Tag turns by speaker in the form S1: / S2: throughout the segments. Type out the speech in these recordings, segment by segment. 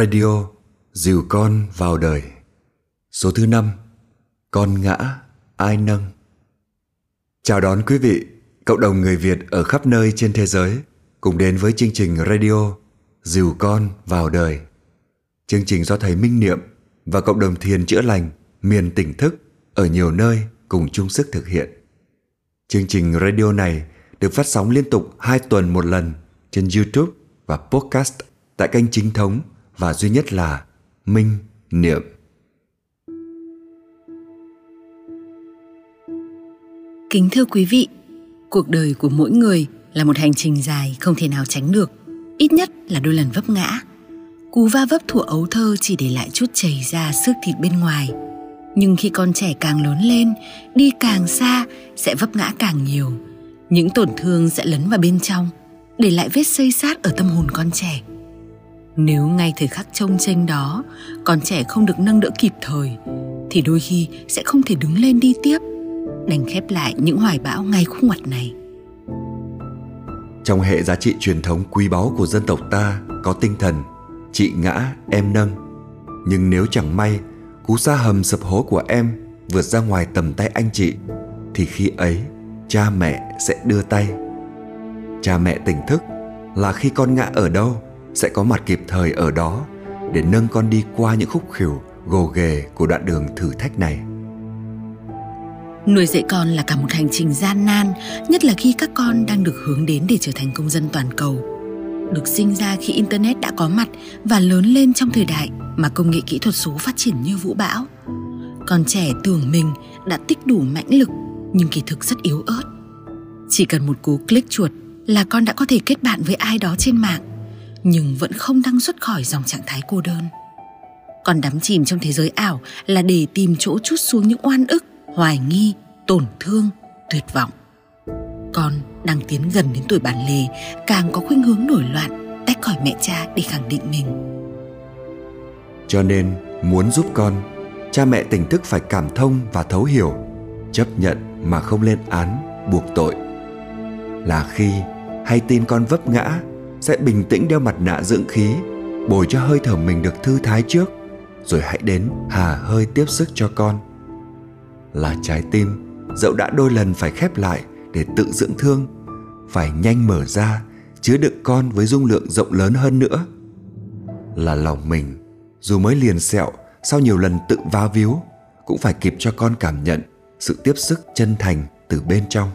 S1: Radio Dìu con vào đời Số thứ năm Con ngã ai nâng Chào đón quý vị, cộng đồng người Việt ở khắp nơi trên thế giới cùng đến với chương trình radio Dìu con vào đời. Chương trình do thầy Minh Niệm và cộng đồng thiền chữa lành miền tỉnh thức ở nhiều nơi cùng chung sức thực hiện. Chương trình radio này được phát sóng liên tục 2 tuần một lần trên YouTube và podcast tại kênh chính thống và duy nhất là Minh Niệm.
S2: Kính thưa quý vị, cuộc đời của mỗi người là một hành trình dài không thể nào tránh được, ít nhất là đôi lần vấp ngã. Cú va vấp thủa ấu thơ chỉ để lại chút chảy ra xước thịt bên ngoài. Nhưng khi con trẻ càng lớn lên, đi càng xa sẽ vấp ngã càng nhiều. Những tổn thương sẽ lấn vào bên trong, để lại vết xây sát ở tâm hồn con trẻ. Nếu ngay thời khắc trông tranh đó, con trẻ không được nâng đỡ kịp thời, thì đôi khi sẽ không thể đứng lên đi tiếp, đành khép lại những hoài bão ngay khúc ngoặt này.
S1: Trong hệ giá trị truyền thống quý báu của dân tộc ta có tinh thần chị ngã em nâng. Nhưng nếu chẳng may cú sa hầm sập hố của em vượt ra ngoài tầm tay anh chị thì khi ấy cha mẹ sẽ đưa tay. Cha mẹ tỉnh thức là khi con ngã ở đâu sẽ có mặt kịp thời ở đó để nâng con đi qua những khúc khỉu gồ ghề của đoạn đường thử thách này.
S2: Nuôi dạy con là cả một hành trình gian nan, nhất là khi các con đang được hướng đến để trở thành công dân toàn cầu. Được sinh ra khi Internet đã có mặt và lớn lên trong thời đại mà công nghệ kỹ thuật số phát triển như vũ bão. Con trẻ tưởng mình đã tích đủ mãnh lực nhưng kỳ thực rất yếu ớt. Chỉ cần một cú click chuột là con đã có thể kết bạn với ai đó trên mạng nhưng vẫn không đăng xuất khỏi dòng trạng thái cô đơn. Còn đắm chìm trong thế giới ảo là để tìm chỗ chút xuống những oan ức hoài nghi, tổn thương, tuyệt vọng. Con đang tiến gần đến tuổi bản lề càng có khuynh hướng nổi loạn, tách khỏi mẹ cha để khẳng định mình.
S1: Cho nên, muốn giúp con, cha mẹ tỉnh thức phải cảm thông và thấu hiểu, chấp nhận mà không lên án, buộc tội. Là khi hay tin con vấp ngã, sẽ bình tĩnh đeo mặt nạ dưỡng khí, bồi cho hơi thở mình được thư thái trước, rồi hãy đến hà hơi tiếp sức cho con. Là trái tim dẫu đã đôi lần phải khép lại để tự dưỡng thương phải nhanh mở ra chứa đựng con với dung lượng rộng lớn hơn nữa. Là lòng mình dù mới liền sẹo sau nhiều lần tự va víu cũng phải kịp cho con cảm nhận sự tiếp sức chân thành từ bên trong.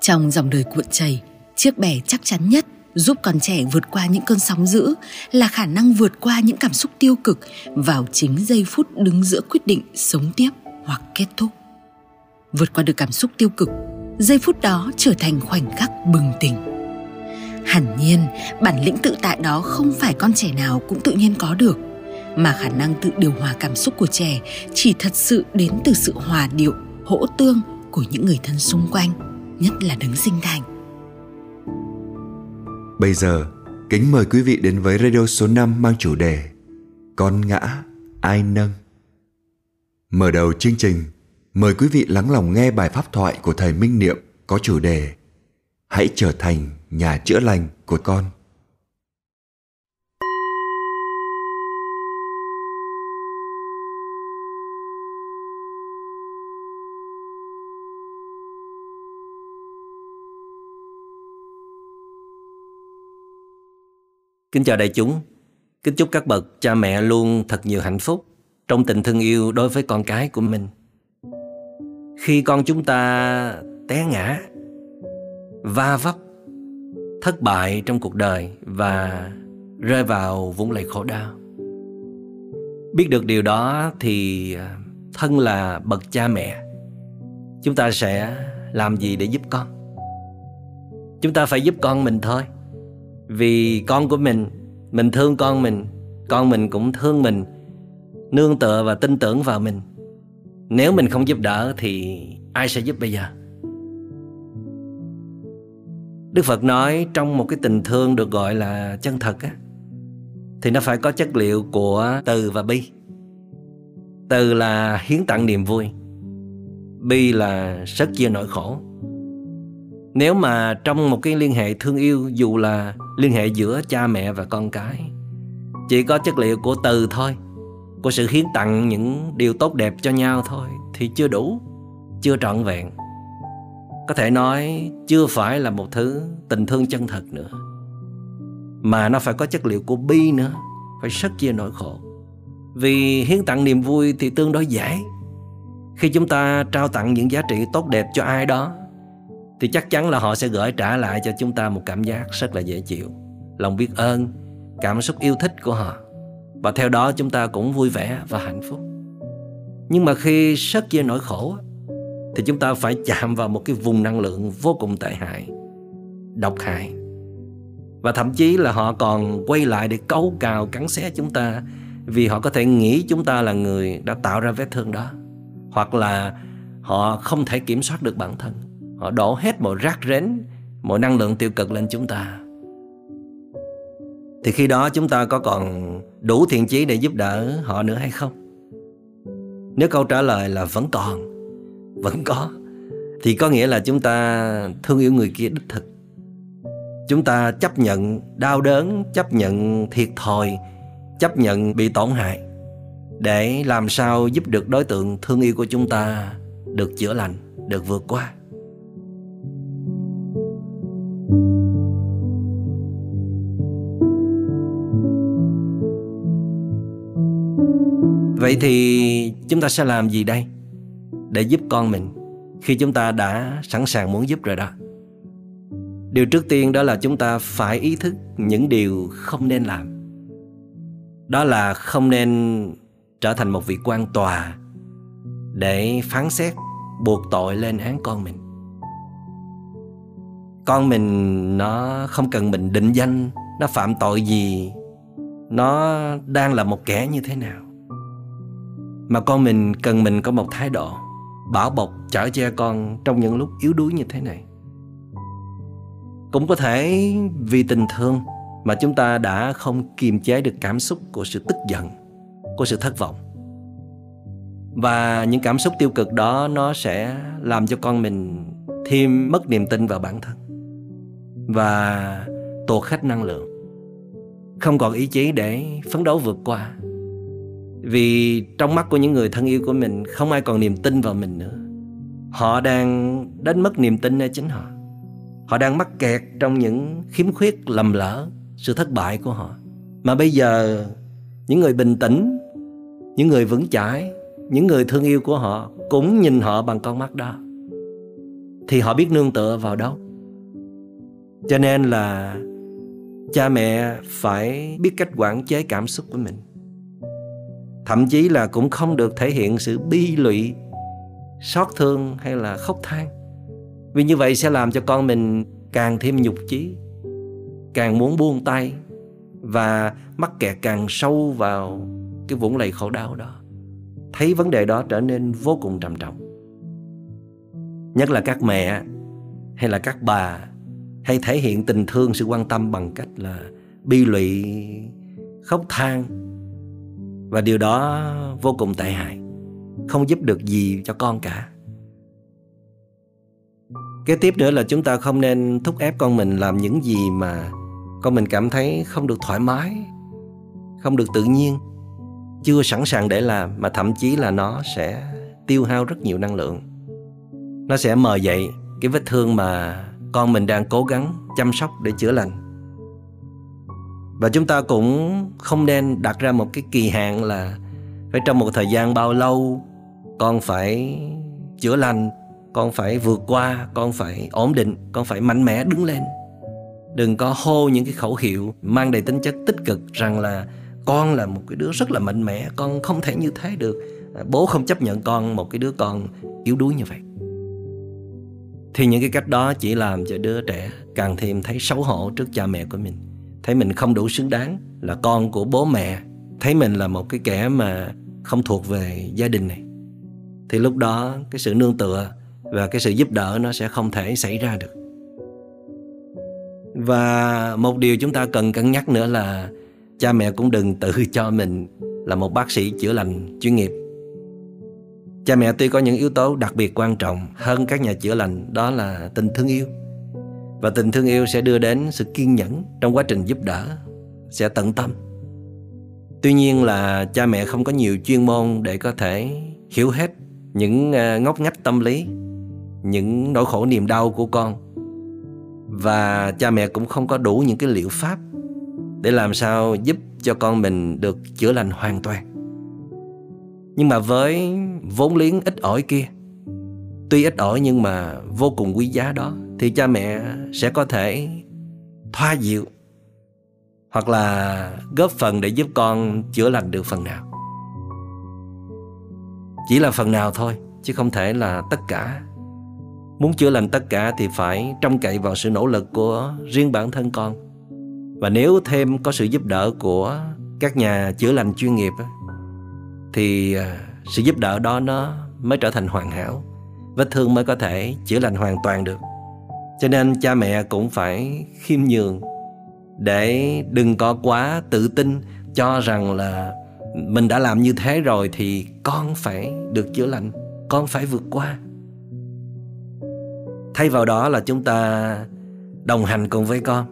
S2: Trong dòng đời cuộn chảy chiếc bè chắc chắn nhất giúp con trẻ vượt qua những cơn sóng dữ là khả năng vượt qua những cảm xúc tiêu cực vào chính giây phút đứng giữa quyết định sống tiếp hoặc kết thúc. Vượt qua được cảm xúc tiêu cực, giây phút đó trở thành khoảnh khắc bừng tỉnh. Hẳn nhiên, bản lĩnh tự tại đó không phải con trẻ nào cũng tự nhiên có được, mà khả năng tự điều hòa cảm xúc của trẻ chỉ thật sự đến từ sự hòa điệu, hỗ tương của những người thân xung quanh, nhất là đứng sinh thành.
S1: Bây giờ, kính mời quý vị đến với radio số 5 mang chủ đề Con ngã, ai nâng? Mở đầu chương trình, mời quý vị lắng lòng nghe bài pháp thoại của Thầy Minh Niệm có chủ đề Hãy trở thành nhà chữa lành của con.
S3: Kính chào đại chúng. Kính chúc các bậc cha mẹ luôn thật nhiều hạnh phúc trong tình thương yêu đối với con cái của mình. Khi con chúng ta té ngã, va vấp, thất bại trong cuộc đời và rơi vào vũng lầy khổ đau. Biết được điều đó thì à, thân là bậc cha mẹ, chúng ta sẽ làm gì để giúp con? Chúng ta phải giúp con mình thôi vì con của mình mình thương con mình con mình cũng thương mình, nương tựa và tin tưởng vào mình. Nếu mình không giúp đỡ thì ai sẽ giúp bây giờ? Đức phật nói trong một cái tình thương được gọi là chân thật á, thì nó phải có chất liệu của từ và bi. Từ là hiến tặng niềm vui, bi là sớt chia nỗi khổ nếu mà trong một cái liên hệ thương yêu, dù là liên hệ giữa cha mẹ và con cái, chỉ có chất liệu của từ thôi, của sự hiến tặng những điều tốt đẹp cho nhau thôi, thì chưa đủ, chưa trọn vẹn. Có thể nói chưa phải là một thứ tình thương chân thật nữa, mà nó phải có chất liệu của bi nữa, phải rất chia nỗi khổ. Vì hiến tặng niềm vui thì tương đối dễ. Khi chúng ta trao tặng những giá trị tốt đẹp cho ai đó thì chắc chắn là họ sẽ gửi trả lại cho chúng ta một cảm giác rất là dễ chịu. Lòng biết ơn, cảm xúc yêu thích của họ. Và theo đó chúng ta cũng vui vẻ và hạnh phúc. Nhưng mà khi rất chia nỗi khổ thì chúng ta phải chạm vào một cái vùng năng lượng vô cùng tệ hại, độc hại. Và thậm chí là họ còn quay lại để cấu cào, cắn xé chúng ta vì họ có thể nghĩ chúng ta là người đã tạo ra vết thương đó. Hoặc là họ không thể kiểm soát được bản thân họ đổ hết mọi rác rến mọi năng lượng tiêu cực lên chúng ta. Thì khi đó chúng ta có còn đủ thiện chí để giúp đỡ họ nữa hay không? Nếu câu trả lời là vẫn còn, vẫn có, thì có nghĩa là chúng ta thương yêu người kia đích thực. Chúng ta chấp nhận đau đớn, chấp nhận thiệt thòi, chấp nhận bị tổn hại để làm sao giúp được đối tượng thương yêu của chúng ta được chữa lành, được vượt qua vậy thì chúng ta sẽ làm gì đây? Để giúp con mình, khi chúng ta đã sẵn sàng muốn giúp rồi đó. Điều trước tiên đó là chúng ta phải ý thức những điều không nên làm. Đó là không nên trở thành một vị quan tòa để phán xét, buộc tội lên án con mình con mình nó không cần mình định danh, nó phạm tội gì, nó đang là một kẻ như thế nào. Mà con mình cần mình có một thái độ bảo bọc, chở che con trong những lúc yếu đuối như thế này. Cũng có thể vì tình thương mà chúng ta đã không kiềm chế được cảm xúc của sự tức giận, của sự thất vọng. Và những cảm xúc tiêu cực đó nó sẽ làm cho con mình thêm mất niềm tin vào bản thân và tuột khách năng lượng. Không còn ý chí để phấn đấu vượt qua. Vì trong mắt của những người thân yêu của mình, không ai còn niềm tin vào mình nữa. Họ đang đánh mất niềm tin ở chính họ. Họ đang mắc kẹt trong những khiếm khuyết lầm lỡ, sự thất bại của họ. Mà bây giờ, những người bình tĩnh, những người vững chãi, những người thương yêu của họ cũng nhìn họ bằng con mắt đó. Thì họ biết nương tựa vào đâu? Cho nên là cha mẹ phải biết cách quản chế cảm xúc của mình. Thậm chí là cũng không được thể hiện sự bi lụy, xót thương hay là khóc than. Vì như vậy sẽ làm cho con mình càng thêm nhục chí, càng muốn buông tay và mắc kẹt càng sâu vào cái vũng lầy khổ đau đó. Thấy vấn đề đó trở nên vô cùng trầm trọng. Nhất là các mẹ hay là các bà hay thể hiện tình thương, sự quan tâm bằng cách là bi lụy, khóc than. Và điều đó vô cùng tệ hại, không giúp được gì cho con cả. Kế tiếp nữa là chúng ta không nên thúc ép con mình làm những gì mà con mình cảm thấy không được thoải mái, không được tự nhiên, chưa sẵn sàng để làm, mà thậm chí là nó sẽ tiêu hao rất nhiều năng lượng. Nó sẽ mờ dậy cái vết thương mà con mình đang cố gắng chăm sóc để chữa lành. Và chúng ta cũng không nên đặt ra một cái kỳ hạn là phải trong một thời gian bao lâu con phải chữa lành, con phải vượt qua, con phải ổn định, con phải mạnh mẽ đứng lên. Đừng có hô những cái khẩu hiệu mang đầy tính chất tích cực rằng là con là một cái đứa rất là mạnh mẽ, con không thể như thế được. À, bố không chấp nhận con, một cái đứa con yếu đuối như vậy thì những cái cách đó chỉ làm cho đứa trẻ càng thêm thấy xấu hổ trước cha mẹ của mình. Thấy mình không đủ xứng đáng là con của bố mẹ. Thấy mình là một cái kẻ mà không thuộc về gia đình này. Thì lúc đó cái sự nương tựa và cái sự giúp đỡ nó sẽ không thể xảy ra được. Và một điều chúng ta cần cân nhắc nữa là cha mẹ cũng đừng tự cho mình là một bác sĩ chữa lành chuyên nghiệp cha mẹ tuy có những yếu tố đặc biệt quan trọng hơn các nhà chữa lành, đó là tình thương yêu. Và tình thương yêu sẽ đưa đến sự kiên nhẫn trong quá trình giúp đỡ, sẽ tận tâm. Tuy nhiên là cha mẹ không có nhiều chuyên môn để có thể hiểu hết những à, ngóc ngách tâm lý, những nỗi khổ niềm đau của con. Và cha mẹ cũng không có đủ những cái liệu pháp để làm sao giúp cho con mình được chữa lành hoàn toàn nhưng mà với vốn liếng ít ỏi kia, tuy ít ỏi nhưng mà vô cùng quý giá đó, thì cha mẹ sẽ có thể thoa dịu hoặc là góp phần để giúp con chữa lành được phần nào. Chỉ là phần nào thôi, chứ không thể là tất cả. Muốn chữa lành tất cả thì phải trông cậy vào sự nỗ lực của riêng bản thân con. Và nếu thêm có sự giúp đỡ của các nhà chữa lành chuyên nghiệp thì à, sự giúp đỡ đó nó mới trở thành hoàn hảo. Vết thương mới có thể chữa lành hoàn toàn được. Cho nên cha mẹ cũng phải khiêm nhường để đừng có quá tự tin, cho rằng là mình đã làm như thế rồi thì con phải được chữa lành, con phải vượt qua. Thay vào đó là chúng ta đồng hành cùng với con.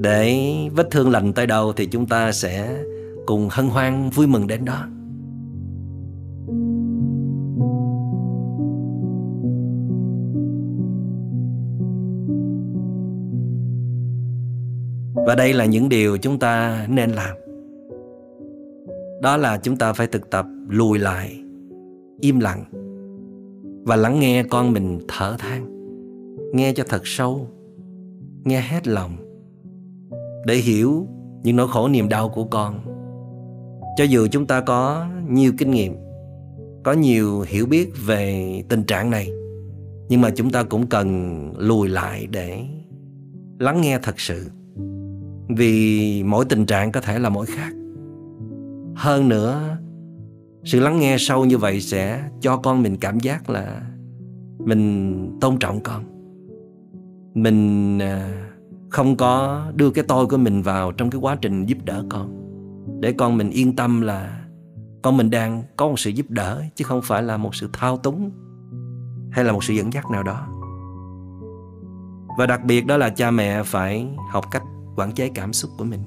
S3: Để vết thương lành tới đâu thì chúng ta sẽ cùng hân hoan vui mừng đến đó. Và đây là những điều chúng ta nên làm. Đó là chúng ta phải thực tập lùi lại, im lặng và lắng nghe con mình thở than, nghe cho thật sâu, nghe hết lòng để hiểu những nỗi khổ niềm đau của con. Cho dù chúng ta có nhiều kinh nghiệm, có nhiều hiểu biết về tình trạng này, nhưng mà chúng ta cũng cần lùi lại để lắng nghe thật sự vì mỗi tình trạng có thể là mỗi khác. Hơn nữa, sự lắng nghe sâu như vậy sẽ cho con mình cảm giác là mình tôn trọng con. Mình à, không có đưa cái tôi của mình vào trong cái quá trình giúp đỡ con. Để con mình yên tâm là con mình đang có một sự giúp đỡ, chứ không phải là một sự thao túng hay là một sự dẫn dắt nào đó. Và đặc biệt đó là cha mẹ phải học cách quản chế cảm xúc của mình.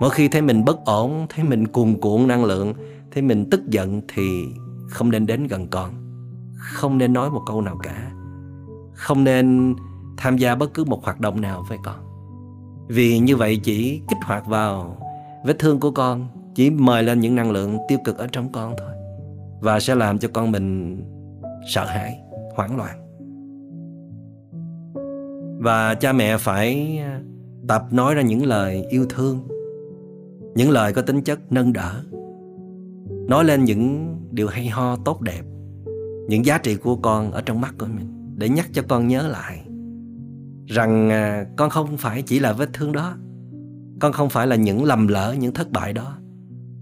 S3: Mỗi khi thấy mình bất ổn, thấy mình cuồn cuộn năng lượng, thấy mình tức giận thì không nên đến gần con. Không nên nói một câu nào cả. Không nên tham gia bất cứ một hoạt động nào với con. Vì như vậy chỉ kích hoạt vào vết thương của con, chỉ mời lên những năng lượng tiêu cực ở trong con thôi. Và sẽ làm cho con mình sợ hãi, hoảng loạn. Và cha mẹ phải tập nói ra những lời yêu thương những lời có tính chất nâng đỡ nói lên những điều hay ho tốt đẹp những giá trị của con ở trong mắt của mình để nhắc cho con nhớ lại rằng à, con không phải chỉ là vết thương đó con không phải là những lầm lỡ những thất bại đó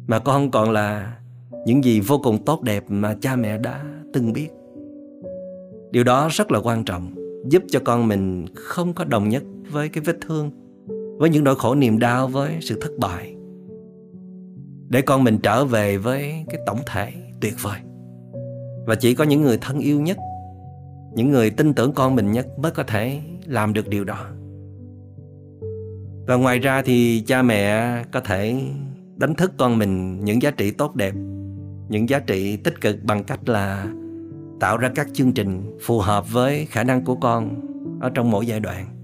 S3: mà con còn là những gì vô cùng tốt đẹp mà cha mẹ đã từng biết. Điều đó rất là quan trọng giúp cho con mình không có đồng nhất với cái vết thương với những nỗi khổ niềm đau, với sự thất bại. Để con mình trở về với cái tổng thể tuyệt vời. Và chỉ có những người thân yêu nhất, những người tin tưởng con mình nhất mới có thể làm được điều đó. Và ngoài ra thì cha mẹ có thể đánh thức con mình những giá trị tốt đẹp, những giá trị tích cực bằng cách là tạo ra các chương trình phù hợp với khả năng của con ở trong mỗi giai đoạn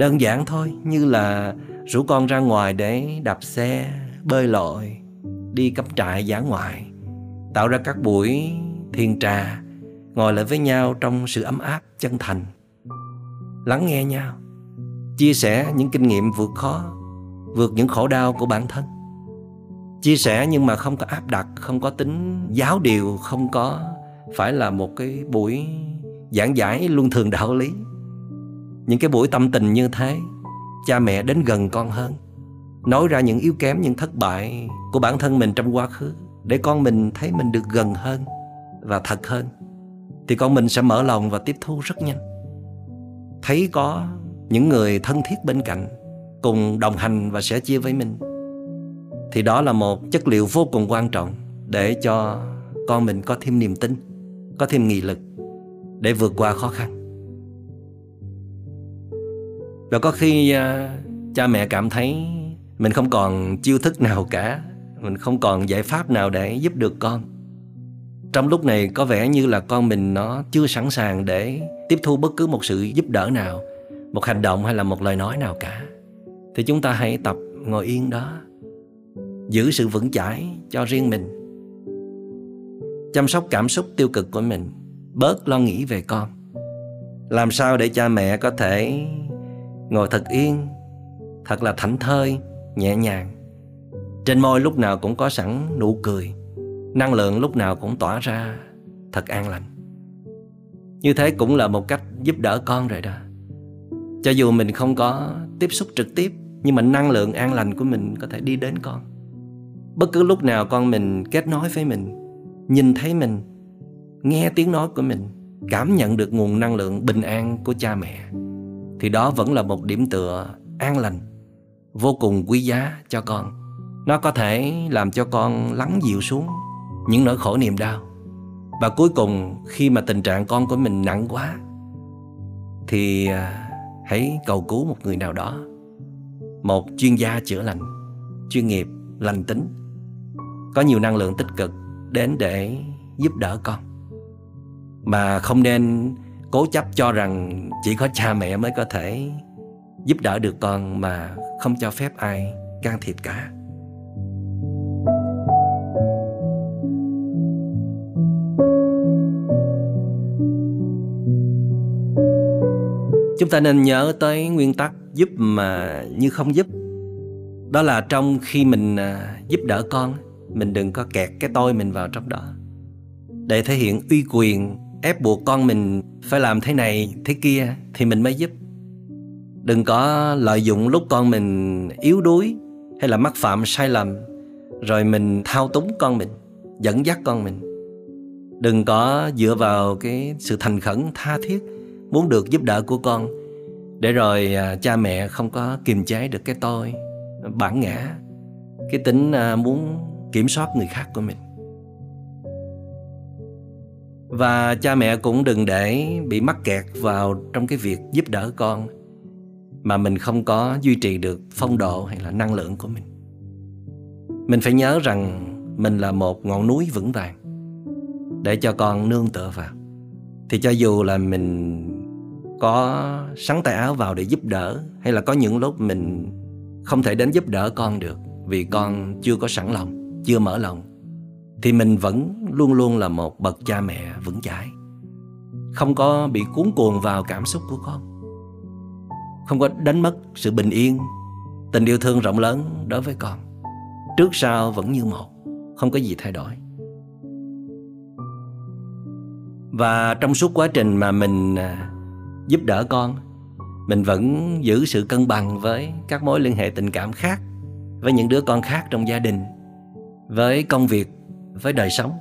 S3: đơn giản thôi, như là rủ con ra ngoài để đạp xe, bơi lội, đi cắm trại dã ngoại, tạo ra các buổi thiền trà, ngồi lại với nhau trong sự ấm áp chân thành. Lắng nghe nhau, chia sẻ những kinh nghiệm vượt khó, vượt những khổ đau của bản thân. Chia sẻ nhưng mà không có áp đặt, không có tính giáo điều, không có phải là một cái buổi giảng giải luân thường đạo lý những cái buổi tâm tình như thế, cha mẹ đến gần con hơn. Nói ra những yếu kém, những thất bại của bản thân mình trong quá khứ, để con mình thấy mình được gần hơn và thật hơn, thì con mình sẽ mở lòng và tiếp thu rất nhanh. Thấy có những người thân thiết bên cạnh cùng đồng hành và sẻ chia với mình, thì đó là một chất liệu vô cùng quan trọng để cho con mình có thêm niềm tin, có thêm nghị lực để vượt qua khó khăn và có khi uh, cha mẹ cảm thấy mình không còn chiêu thức nào cả mình không còn giải pháp nào để giúp được con. Trong lúc này có vẻ như là con mình nó chưa sẵn sàng để tiếp thu bất cứ một sự giúp đỡ nào một hành động hay là một lời nói nào cả. Thì chúng ta hãy tập ngồi yên đó giữ sự vững chãi cho riêng mình. Chăm sóc cảm xúc tiêu cực của mình bớt lo nghĩ về con. Làm sao để cha mẹ có thể ngồi thật yên, thật là thảnh thơi, nhẹ nhàng. Trên môi lúc nào cũng có sẵn nụ cười, năng lượng lúc nào cũng tỏa ra thật an lành. Như thế cũng là một cách giúp đỡ con rồi đó. Cho dù mình không có tiếp xúc trực tiếp, nhưng mà năng lượng an lành của mình có thể đi đến con. Bất cứ lúc nào con mình kết nối với mình, nhìn thấy mình, nghe tiếng nói của mình, cảm nhận được nguồn năng lượng bình an của cha mẹ thì đó vẫn là một điểm tựa an lành, vô cùng quý giá cho con. Nó có thể làm cho con lắng dịu xuống những nỗi khổ niềm đau. Và cuối cùng, khi mà tình trạng con của mình nặng quá, thì à, hãy cầu cứu một người nào đó. Một chuyên gia chữa lành, chuyên nghiệp, lành tính, có nhiều năng lượng tích cực đến để giúp đỡ con. Mà không nên cố chấp cho rằng chỉ có cha mẹ mới có thể giúp đỡ được con mà không cho phép ai can thiệp cả. Chúng ta nên nhớ tới nguyên tắc giúp mà như không giúp. Đó là trong khi mình à, giúp đỡ con, mình đừng có kẹt cái tôi mình vào trong đó. Để thể hiện uy quyền ép buộc con mình phải làm thế này, thế kia thì mình mới giúp. Đừng có lợi dụng lúc con mình yếu đuối hay là mắc phạm sai lầm, rồi mình thao túng con mình, dẫn dắt con mình. Đừng có dựa vào cái sự thành khẩn, tha thiết muốn được giúp đỡ của con để rồi à, cha mẹ không có kiềm chế được cái tôi bản ngã, cái tính à, muốn kiểm soát người khác của mình và cha mẹ cũng đừng để bị mắc kẹt vào trong cái việc giúp đỡ con, mà mình không có duy trì được phong độ hay là năng lượng của mình. Mình phải nhớ rằng mình là một ngọn núi vững vàng để cho con nương tựa vào. Thì cho dù là mình có sắn tay áo vào để giúp đỡ, hay là có những lúc mình không thể đến giúp đỡ con được vì con chưa có sẵn lòng, chưa mở lòng thì mình vẫn luôn luôn là một bậc cha mẹ vững chãi. Không có bị cuốn cuồng vào cảm xúc của con. Không có đánh mất sự bình yên, tình yêu thương rộng lớn đối với con. Trước sau vẫn như một, không có gì thay đổi. Và trong suốt quá trình mà mình à, giúp đỡ con, mình vẫn giữ sự cân bằng với các mối liên hệ tình cảm khác với những đứa con khác trong gia đình, với công việc với đời sống.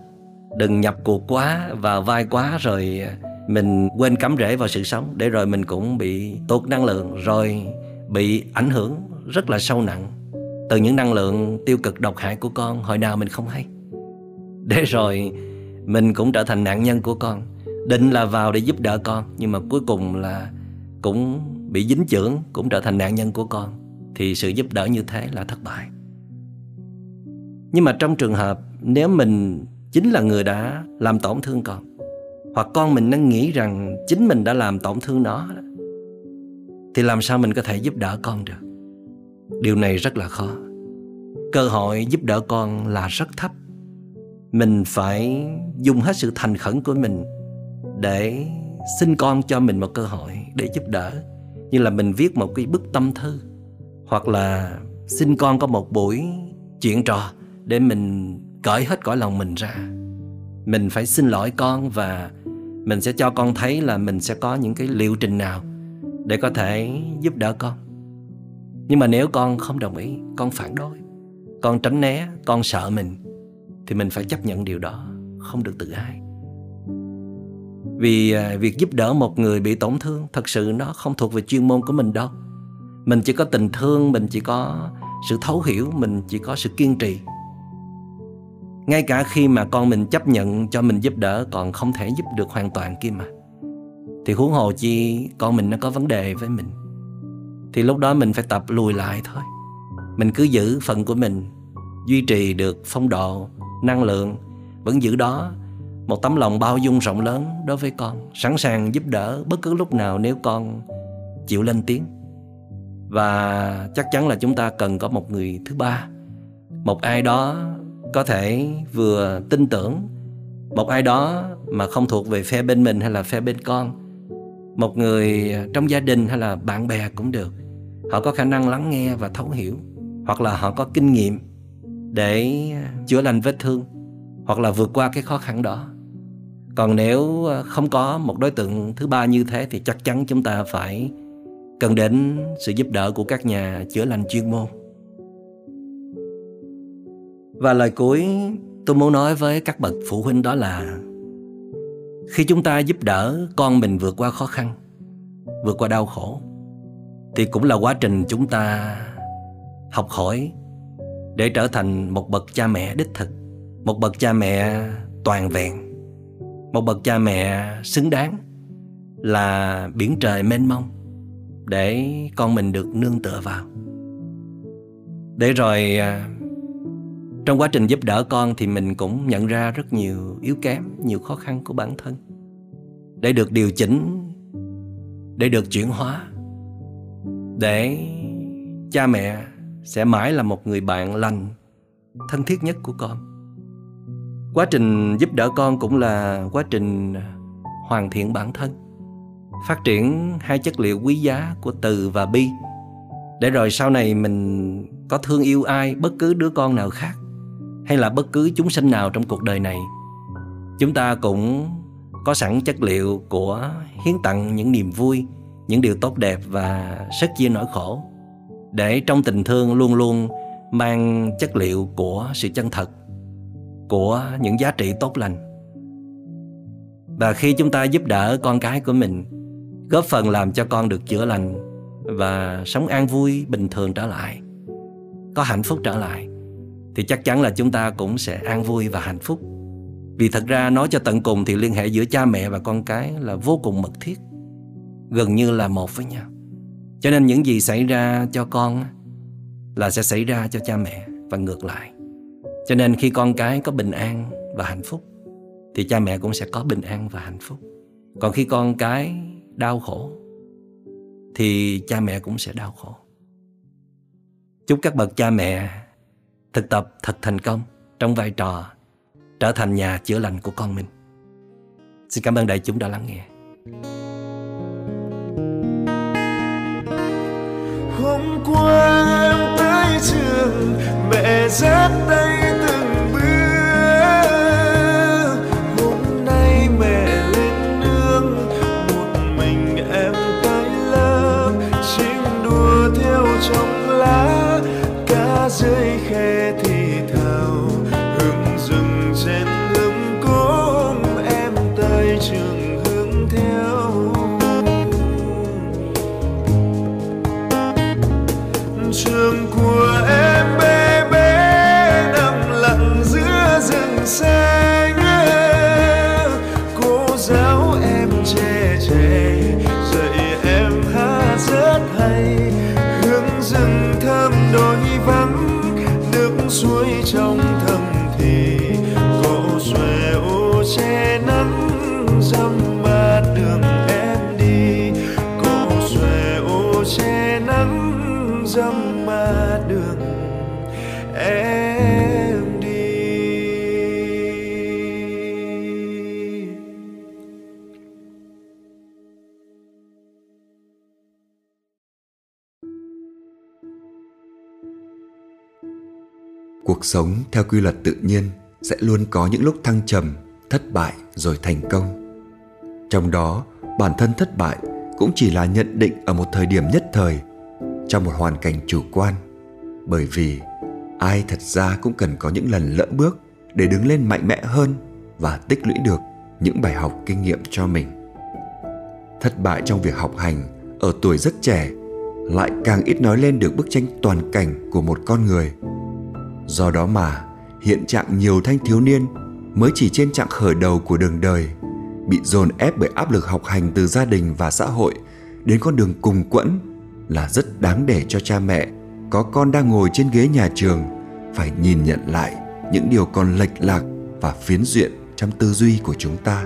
S3: Đừng nhập cuộc quá và vai quá rồi mình quên cắm rễ vào sự sống, để rồi mình cũng bị tụt năng lượng, rồi bị ảnh hưởng rất là sâu nặng từ những năng lượng tiêu cực độc hại của con. Hồi nào mình không hay. Để rồi mình cũng trở thành nạn nhân của con. Định là vào để giúp đỡ con, nhưng mà cuối cùng là cũng bị dính chưởng, cũng trở thành nạn nhân của con. Thì sự giúp đỡ như thế là thất bại nhưng mà trong trường hợp nếu mình chính là người đã làm tổn thương con, hoặc con mình đang nghĩ rằng chính mình đã làm tổn thương nó, thì làm sao mình có thể giúp đỡ con được? Điều này rất là khó. Cơ hội giúp đỡ con là rất thấp. Mình phải dùng hết sự thành khẩn của mình để xin con cho mình một cơ hội để giúp đỡ. Như là mình viết một cái bức tâm thư, hoặc là xin con có một buổi chuyện trò để mình cởi hết cõi lòng mình ra. Mình phải xin lỗi con và mình sẽ cho con thấy là mình sẽ có những cái liệu trình nào để có thể giúp đỡ con. Nhưng mà nếu con không đồng ý, con phản đối, con tránh né, con sợ mình, thì mình phải chấp nhận điều đó, không được tự ái. Vì à, việc giúp đỡ một người bị tổn thương thật sự nó không thuộc về chuyên môn của mình đâu. Mình chỉ có tình thương, mình chỉ có sự thấu hiểu, mình chỉ có sự kiên trì ngay cả khi mà con mình chấp nhận cho mình giúp đỡ, còn không thể giúp được hoàn toàn kia mà. Thì huống hồ chi con mình nó có vấn đề với mình. Thì lúc đó mình phải tập lùi lại thôi. Mình cứ giữ phần của mình, duy trì được phong độ, năng lượng, vẫn giữ đó một tấm lòng bao dung rộng lớn đối với con, sẵn sàng giúp đỡ bất cứ lúc nào nếu con chịu lên tiếng. Và chắc chắn là chúng ta cần có một người thứ ba, một ai đó có thể vừa tin tưởng một ai đó mà không thuộc về phe bên mình hay là phe bên con, một người trong gia đình hay là bạn bè cũng được. Họ có khả năng lắng nghe và thấu hiểu, hoặc là họ có kinh nghiệm để chữa lành vết thương, hoặc là vượt qua cái khó khăn đó. Còn nếu ờ, không có một đối tượng thứ ba như thế thì chắc chắn chúng ta phải cần đến sự giúp đỡ của các nhà chữa lành chuyên môn và lời cuối tôi muốn nói với các bậc phụ huynh đó là, khi chúng ta giúp đỡ con mình vượt qua khó khăn, vượt qua đau khổ, thì cũng là quá trình chúng ta học hỏi để trở thành một bậc cha mẹ đích thực, một bậc cha mẹ toàn vẹn, một bậc cha mẹ xứng đáng là biển trời mênh mông để con mình được nương tựa vào. Để rồi à, trong quá trình giúp đỡ con thì mình cũng nhận ra rất nhiều yếu kém, nhiều khó khăn của bản thân. Để được điều chỉnh, để được chuyển hóa, để cha mẹ sẽ mãi là một người bạn lành, thân thiết nhất của con. Quá trình giúp đỡ con cũng là quá trình hoàn thiện bản thân, phát triển hai chất liệu quý giá của từ và bi. Để rồi sau này mình có thương yêu ai, bất cứ đứa con nào khác hay là bất cứ chúng sinh nào trong cuộc đời này. Chúng ta cũng có sẵn chất liệu của hiến tặng những niềm vui, những điều tốt đẹp và sức chia nỗi khổ. Để trong tình thương luôn luôn mang chất liệu của sự chân thật, của những giá trị tốt lành. Và khi chúng ta giúp đỡ con cái của mình, góp phần làm cho con được chữa lành và sống an vui bình thường trở lại, có hạnh phúc trở lại thì chắc chắn là chúng ta cũng sẽ an vui và hạnh phúc. Vì thật ra nói cho tận cùng thì liên hệ giữa cha mẹ và con cái là vô cùng mật thiết, gần như là một với nhau. Cho nên những gì xảy ra cho con là sẽ xảy ra cho cha mẹ và ngược lại. Cho nên khi con cái có bình an và hạnh phúc, thì cha mẹ cũng sẽ có bình an và hạnh phúc. Còn khi con cái đau khổ, thì cha mẹ cũng sẽ đau khổ. Chúc các bậc cha mẹ thực tập thật thành công trong vai trò trở thành nhà chữa lành của con mình. Xin cảm ơn đại chúng đã lắng nghe.
S4: Hôm qua em tới trường, mẹ dắt tay
S1: sống theo quy luật tự nhiên sẽ luôn có những lúc thăng trầm, thất bại rồi thành công. Trong đó, bản thân thất bại cũng chỉ là nhận định ở một thời điểm nhất thời, trong một hoàn cảnh chủ quan. Bởi vì ai thật ra cũng cần có những lần lỡ bước để đứng lên mạnh mẽ hơn và tích lũy được những bài học kinh nghiệm cho mình. Thất bại trong việc học hành ở tuổi rất trẻ lại càng ít nói lên được bức tranh toàn cảnh của một con người do đó mà, hiện trạng nhiều thanh thiếu niên mới chỉ trên trạng khởi đầu của đường đời, bị dồn ép bởi áp lực học hành từ gia đình và xã hội đến con đường cùng quẫn là rất đáng để cho cha mẹ có con đang ngồi trên ghế nhà trường phải nhìn nhận lại những điều còn lệch lạc và phiến diện trong tư duy của chúng ta.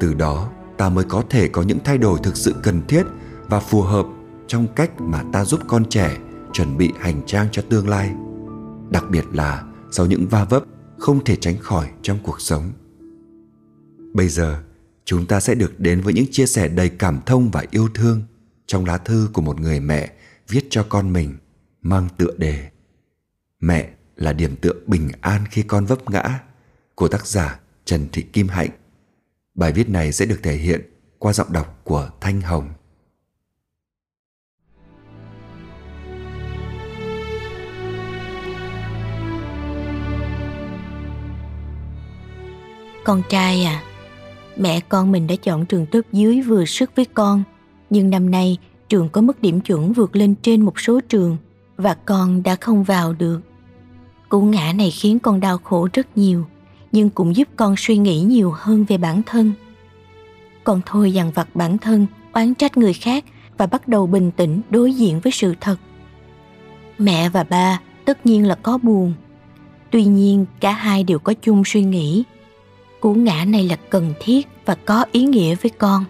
S1: Từ đó, ta mới có thể có những thay đổi thực sự cần thiết và phù hợp trong cách mà ta giúp con trẻ chuẩn bị hành trang cho tương lai đặc biệt là sau những va vấp không thể tránh khỏi trong cuộc sống bây giờ, chúng ta sẽ được đến với những chia sẻ đầy cảm thông và yêu thương trong lá thư của một người mẹ viết cho con mình, mang tựa đề Mẹ là điểm tựa bình an khi con vấp ngã của tác giả Trần Thị Kim Hạnh. Bài viết này sẽ được thể hiện qua giọng đọc của Thanh Hồng.
S5: Con trai à, mẹ con mình đã chọn trường tốt dưới vừa sức với con, nhưng năm nay trường có mức điểm chuẩn vượt lên trên một số trường và con đã không vào được. Cú ngã này khiến con đau khổ rất nhiều, nhưng cũng giúp con suy nghĩ nhiều hơn về bản thân. Con thôi dằn vặt bản thân, oán trách người khác và bắt đầu bình tĩnh đối diện với sự thật. Mẹ và ba tất nhiên là có buồn. Tuy nhiên cả hai đều có chung suy nghĩ. Cú ngã này là cần thiết và có ý nghĩa với con.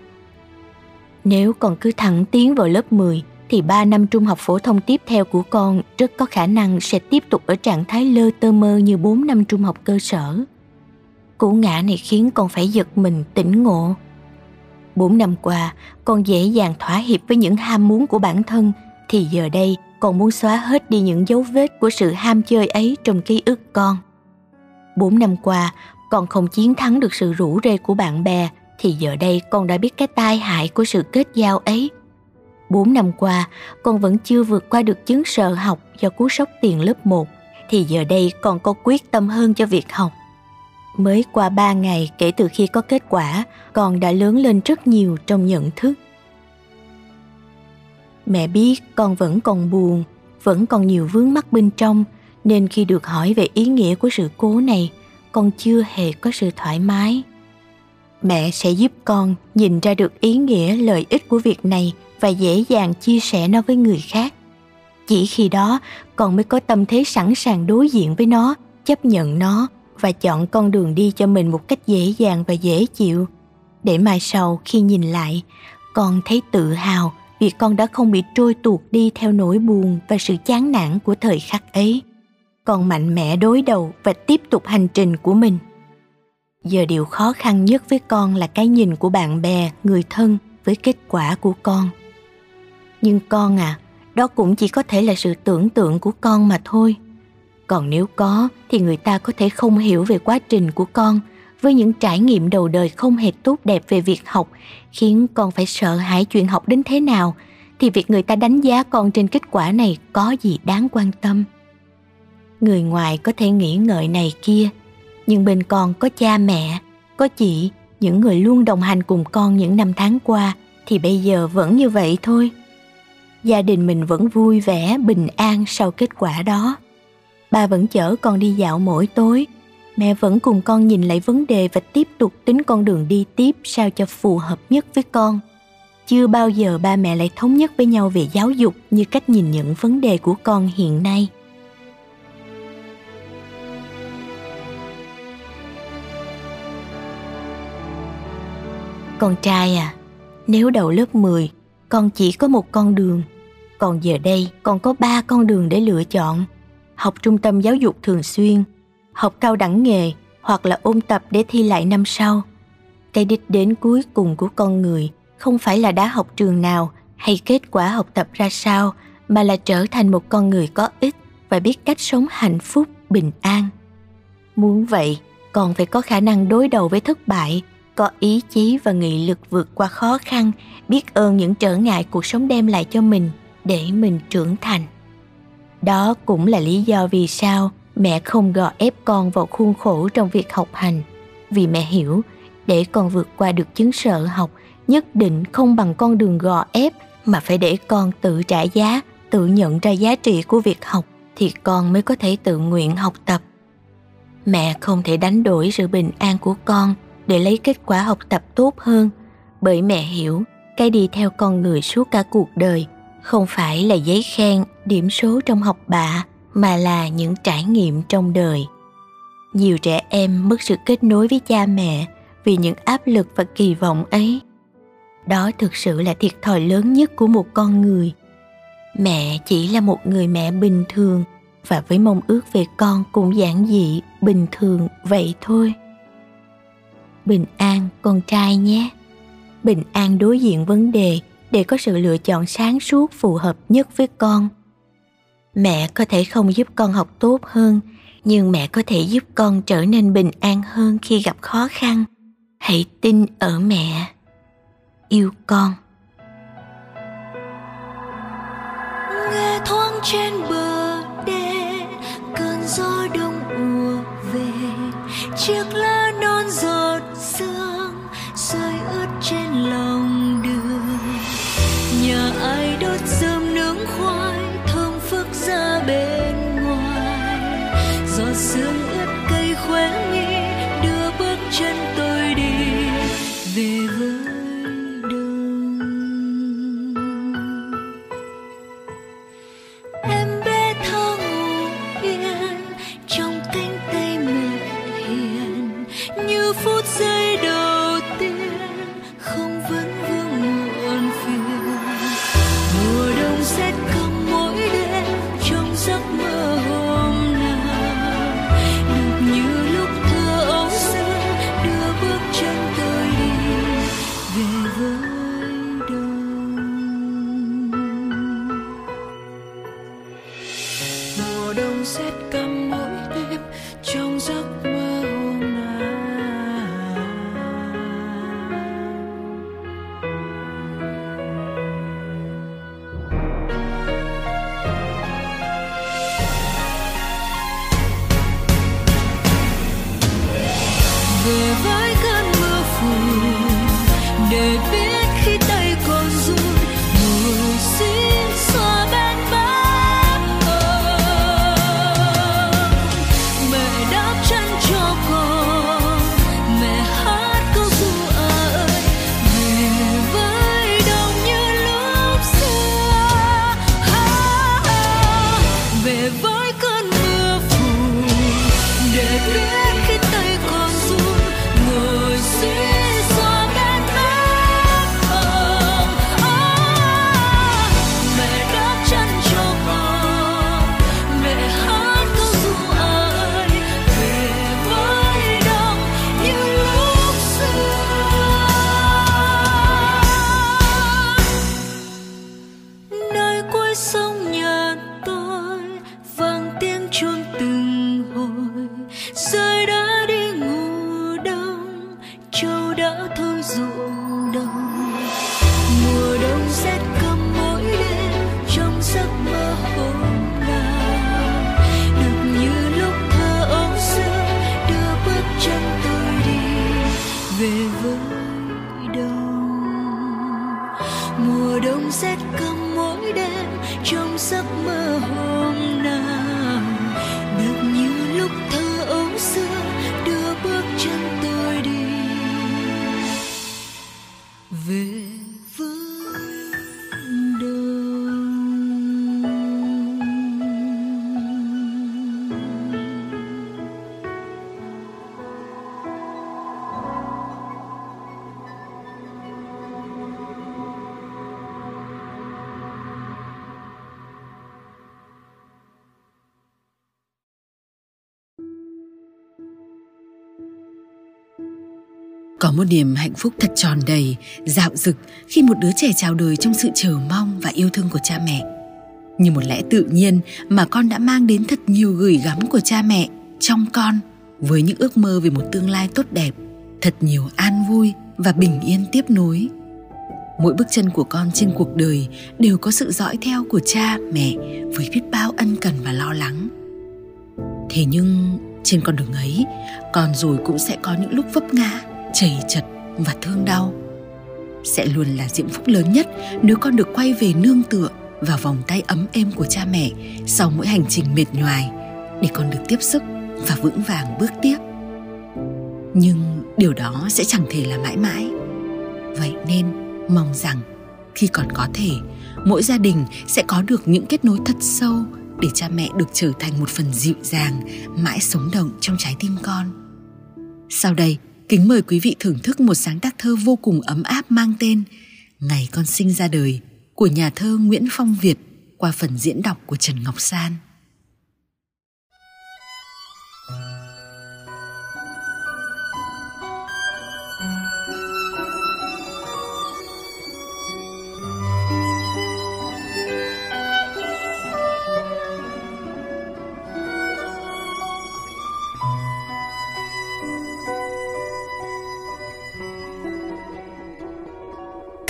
S5: Nếu con cứ thẳng tiến vào lớp 10 thì 3 năm trung học phổ thông tiếp theo của con rất có khả năng sẽ tiếp tục ở trạng thái lơ tơ mơ như 4 năm trung học cơ sở. Cú ngã này khiến con phải giật mình tỉnh ngộ. 4 năm qua, con dễ dàng thỏa hiệp với những ham muốn của bản thân thì giờ đây con muốn xóa hết đi những dấu vết của sự ham chơi ấy trong ký ức con. 4 năm qua, con không chiến thắng được sự rủ rê của bạn bè thì giờ đây con đã biết cái tai hại của sự kết giao ấy. Bốn năm qua, con vẫn chưa vượt qua được chứng sợ học do cú sốc tiền lớp 1, thì giờ đây con có quyết tâm hơn cho việc học. Mới qua ba ngày kể từ khi có kết quả, con đã lớn lên rất nhiều trong nhận thức. Mẹ biết con vẫn còn buồn, vẫn còn nhiều vướng mắc bên trong, nên khi được hỏi về ý nghĩa của sự cố này, con chưa hề có sự thoải mái. Mẹ sẽ giúp con nhìn ra được ý nghĩa, lợi ích của việc này và dễ dàng chia sẻ nó với người khác. Chỉ khi đó, con mới có tâm thế sẵn sàng đối diện với nó, chấp nhận nó và chọn con đường đi cho mình một cách dễ dàng và dễ chịu. Để mai sau khi nhìn lại, con thấy tự hào vì con đã không bị trôi tuột đi theo nỗi buồn và sự chán nản của thời khắc ấy còn mạnh mẽ đối đầu và tiếp tục hành trình của mình. Giờ điều khó khăn nhất với con là cái nhìn của bạn bè, người thân với kết quả của con. Nhưng con à đó cũng chỉ có thể là sự tưởng tượng của con mà thôi. Còn nếu có thì người ta có thể không hiểu về quá trình của con với những trải nghiệm đầu đời không hề tốt đẹp về việc học, khiến con phải sợ hãi chuyện học đến thế nào thì việc người ta đánh giá con trên kết quả này có gì đáng quan tâm người ngoài có thể nghĩ ngợi này kia, nhưng bên con có cha mẹ, có chị, những người luôn đồng hành cùng con những năm tháng qua thì bây giờ vẫn như vậy thôi. Gia đình mình vẫn vui vẻ, bình an sau kết quả đó. Ba vẫn chở con đi dạo mỗi tối. Mẹ vẫn cùng con nhìn lại vấn đề và tiếp tục tính con đường đi tiếp sao cho phù hợp nhất với con. Chưa bao giờ ba mẹ lại thống nhất với nhau về giáo dục như cách nhìn nhận vấn đề của con hiện nay. Con trai à, nếu đầu lớp 10, con chỉ có một con đường. Còn giờ đây, con có ba con đường để lựa chọn. Học trung tâm giáo dục thường xuyên, học cao đẳng nghề hoặc là ôn tập để thi lại năm sau. Cái đích đến cuối cùng của con người không phải là đã học trường nào hay kết quả học tập ra sao mà là trở thành một con người có ích và biết cách sống hạnh phúc, bình an. Muốn vậy, còn phải có khả năng đối đầu với thất bại có ý chí và nghị lực vượt qua khó khăn, biết ơn những trở ngại cuộc sống đem lại cho mình để mình trưởng thành. Đó cũng là lý do vì sao mẹ không gò ép con vào khuôn khổ trong việc học hành. Vì mẹ hiểu, để con vượt qua được chứng sợ học nhất định không bằng con đường gò ép, mà phải để con tự trả giá, tự nhận ra giá trị của việc học thì con mới có thể tự nguyện học tập. Mẹ không thể đánh đổi sự bình an của con để lấy kết quả học tập tốt hơn. Bởi mẹ hiểu, cái đi theo con người suốt cả cuộc đời không phải là giấy khen, điểm số trong học bạ, mà là những trải nghiệm trong đời. Nhiều trẻ em mất sự kết nối với cha mẹ vì những áp lực và kỳ vọng ấy. Đó thực sự là thiệt thòi lớn nhất của một con người. Mẹ chỉ là một người mẹ bình thường, và với mong ước về con cũng giản dị, bình thường vậy thôi bình an, con trai nhé. Bình an đối diện vấn đề để có sự lựa chọn sáng suốt phù hợp nhất với con. Mẹ có thể không giúp con học tốt hơn, nhưng mẹ có thể giúp con trở nên bình an hơn khi gặp khó khăn. Hãy tin ở mẹ. Yêu con.
S6: Nghe thoáng trên bờ đê, cơn gió đông ùa về. Chiếc lá
S2: một niềm hạnh phúc thật tròn đầy, dạo dực khi một đứa trẻ chào đời trong sự chờ mong và yêu thương của cha mẹ. Như một lẽ tự nhiên mà con đã mang đến thật nhiều gửi gắm của cha mẹ trong con với những ước mơ về một tương lai tốt đẹp, thật nhiều an vui và bình yên tiếp nối. Mỗi bước chân của con trên cuộc đời đều có sự dõi theo của cha mẹ với biết bao ân cần và lo lắng. Thế nhưng trên con đường ấy, con rồi cũng sẽ có những lúc vấp ngã, chảy chật và thương đau. Sẽ luôn là diễm phúc lớn nhất nếu con được quay về nương tựa vào vòng tay ấm êm của cha mẹ sau mỗi hành trình mệt nhoài để con được tiếp sức và vững vàng bước tiếp. Nhưng điều đó sẽ chẳng thể là mãi mãi. Vậy nên, mong rằng khi còn có thể, mỗi gia đình sẽ có được những kết nối thật sâu để cha mẹ được trở thành một phần dịu dàng, mãi sống động trong trái tim con sau đây kính mời quý vị thưởng thức một sáng tác thơ vô cùng ấm áp mang tên ngày con sinh ra đời của nhà thơ nguyễn phong việt qua phần diễn đọc của trần ngọc san.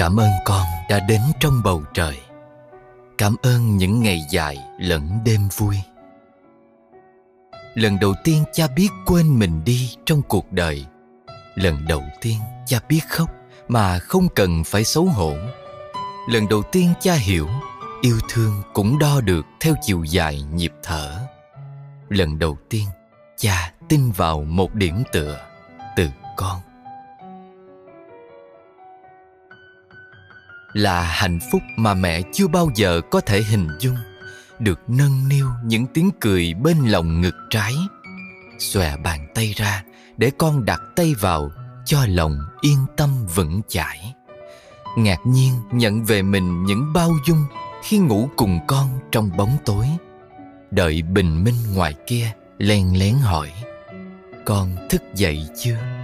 S7: Cảm ơn con đã đến trong bầu trời. Cảm ơn những ngày dài lẫn đêm vui. Lần đầu tiên cha biết quên mình đi trong cuộc đời. Lần đầu tiên cha biết khóc mà không cần phải xấu hổ. Lần đầu tiên cha hiểu, yêu thương cũng đo được theo chiều dài nhịp thở. Lần đầu tiên cha tin vào một điểm tựa từ con. Là hạnh phúc mà mẹ chưa bao giờ có thể hình dung. Được nâng niu những tiếng cười bên lòng ngực trái. Xòe bàn tay ra để con đặt tay vào, cho lòng yên tâm vững chãi. Ngạc nhiên nhận về mình những bao dung khi ngủ cùng con trong bóng tối. Đợi bình minh ngoài kia, len lén hỏi, con thức dậy chưa?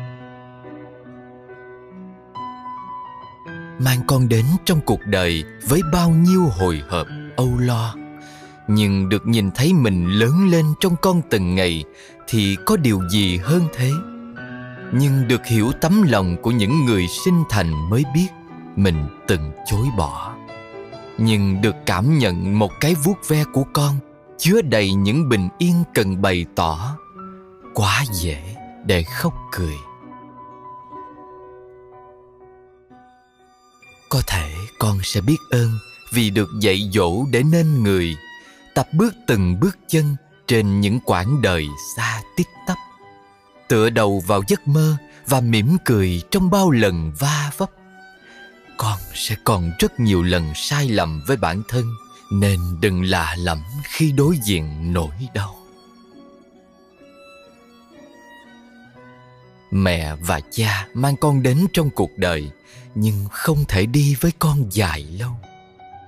S7: Mang con đến trong cuộc đời với bao nhiêu hồi hộp, âu lo. Nhưng được nhìn thấy mình lớn lên trong con từng ngày thì có điều gì hơn thế? Nhưng được hiểu tấm lòng của những người sinh thành mới biết mình từng chối bỏ. Nhưng được cảm nhận một cái vuốt ve của con chứa đầy những bình yên cần bày tỏ. Quá dễ để khóc cười. Có thể con sẽ biết ơn vì được dạy dỗ để nên người, tập bước từng bước chân trên những quãng đời xa tích tắp. Tựa đầu vào giấc mơ và mỉm cười trong bao lần va vấp. Con sẽ còn rất nhiều lần sai lầm với bản thân, nên đừng lạ lẫm khi đối diện nỗi đau. Mẹ và cha mang con đến trong cuộc đời nhưng không thể đi với con dài lâu.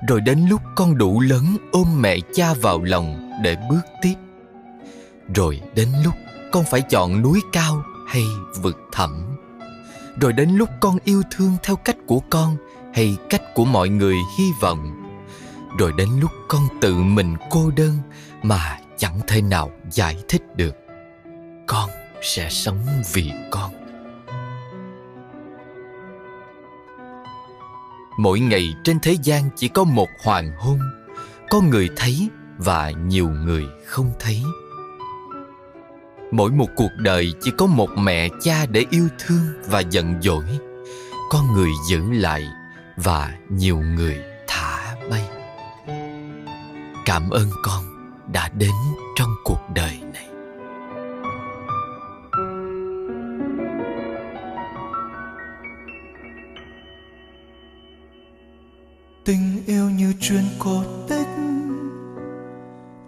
S7: Rồi đến lúc con đủ lớn ôm mẹ cha vào lòng để bước tiếp. Rồi đến lúc con phải chọn núi cao hay vực thẳm. Rồi đến lúc con yêu thương theo cách của con hay cách của mọi người hy vọng. Rồi đến lúc con tự mình cô đơn mà chẳng thể nào giải thích được. Con sẽ sống vì con. Mỗi ngày trên thế gian chỉ có một hoàng hôn. Có người thấy và nhiều người không thấy. Mỗi một cuộc đời chỉ có một mẹ cha để yêu thương và giận dỗi. Có người giữ lại và nhiều người thả bay. Cảm ơn con đã đến trong
S8: chuyện cổ tích.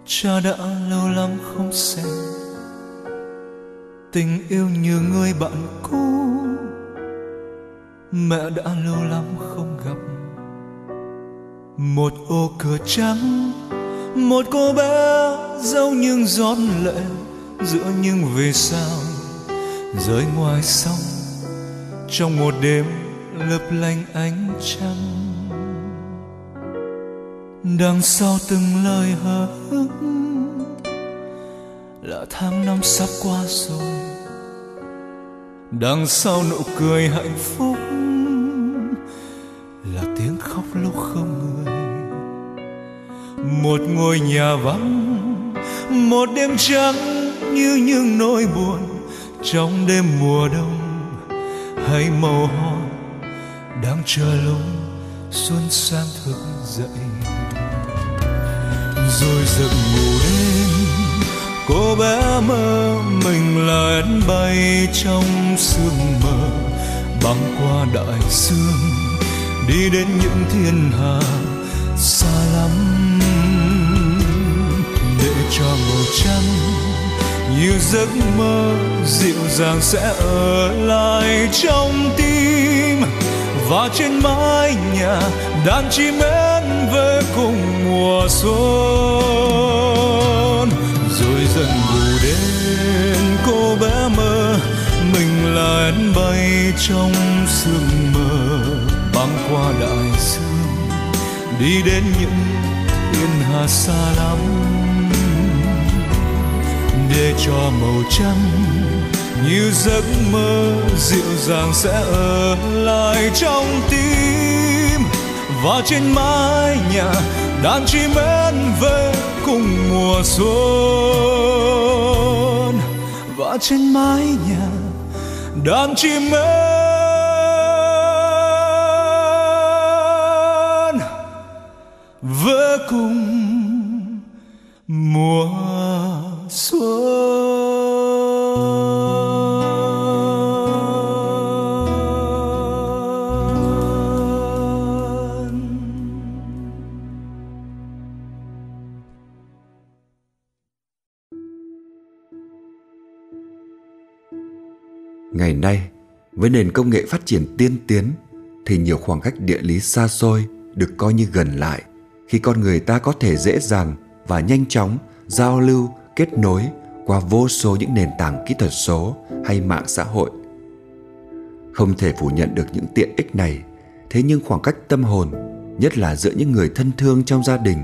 S8: Cha đã lâu lắm không xem. Tình yêu như người bạn cũ. Mẹ đã lâu lắm không gặp. Một ô cửa trắng. Một cô bé dâu nhưng giọt lệ giữa những vì sao. Rơi ngoài sông. Trong một đêm lấp lánh ánh trăng đằng sau từng lời hờ hững là tháng năm sắp qua rồi. Đằng sau nụ cười hạnh phúc, là tiếng khóc lúc không người. Một ngôi nhà vắng, một đêm trắng như những nỗi buồn. Trong đêm mùa đông hay màu hoa, đang chờ lúc xuân sang thức dậy rồi giấc ngủ đêm. Cô bé mơ mình là én bay trong sương mờ, băng qua đại dương, đi đến những thiên hà xa lắm. Để cho màu trắng như giấc mơ dịu dàng sẽ ở lại trong tim. Và trên mái nhà, đàn chim én về cùng mùa xuân, rồi dần bù đến cô bé mơ, mình là én bay trong sương mơ băng qua đại dương, đi đến những thiên hà xa lắm. Để cho màu trắng như giấc mơ dịu dàng sẽ ở lại trong tim, và trên mái nhà đàn chim én về cùng mùa xuân. Và trên mái nhà đàn chim én
S1: với nền công nghệ phát triển tiên tiến thì nhiều khoảng cách địa lý xa xôi được coi như gần lại khi con người ta có thể dễ dàng và nhanh chóng giao lưu, kết nối qua vô số những nền tảng kỹ thuật số hay mạng xã hội. Không thể phủ nhận được những tiện ích này, thế nhưng khoảng cách tâm hồn, nhất là giữa những người thân thương trong gia đình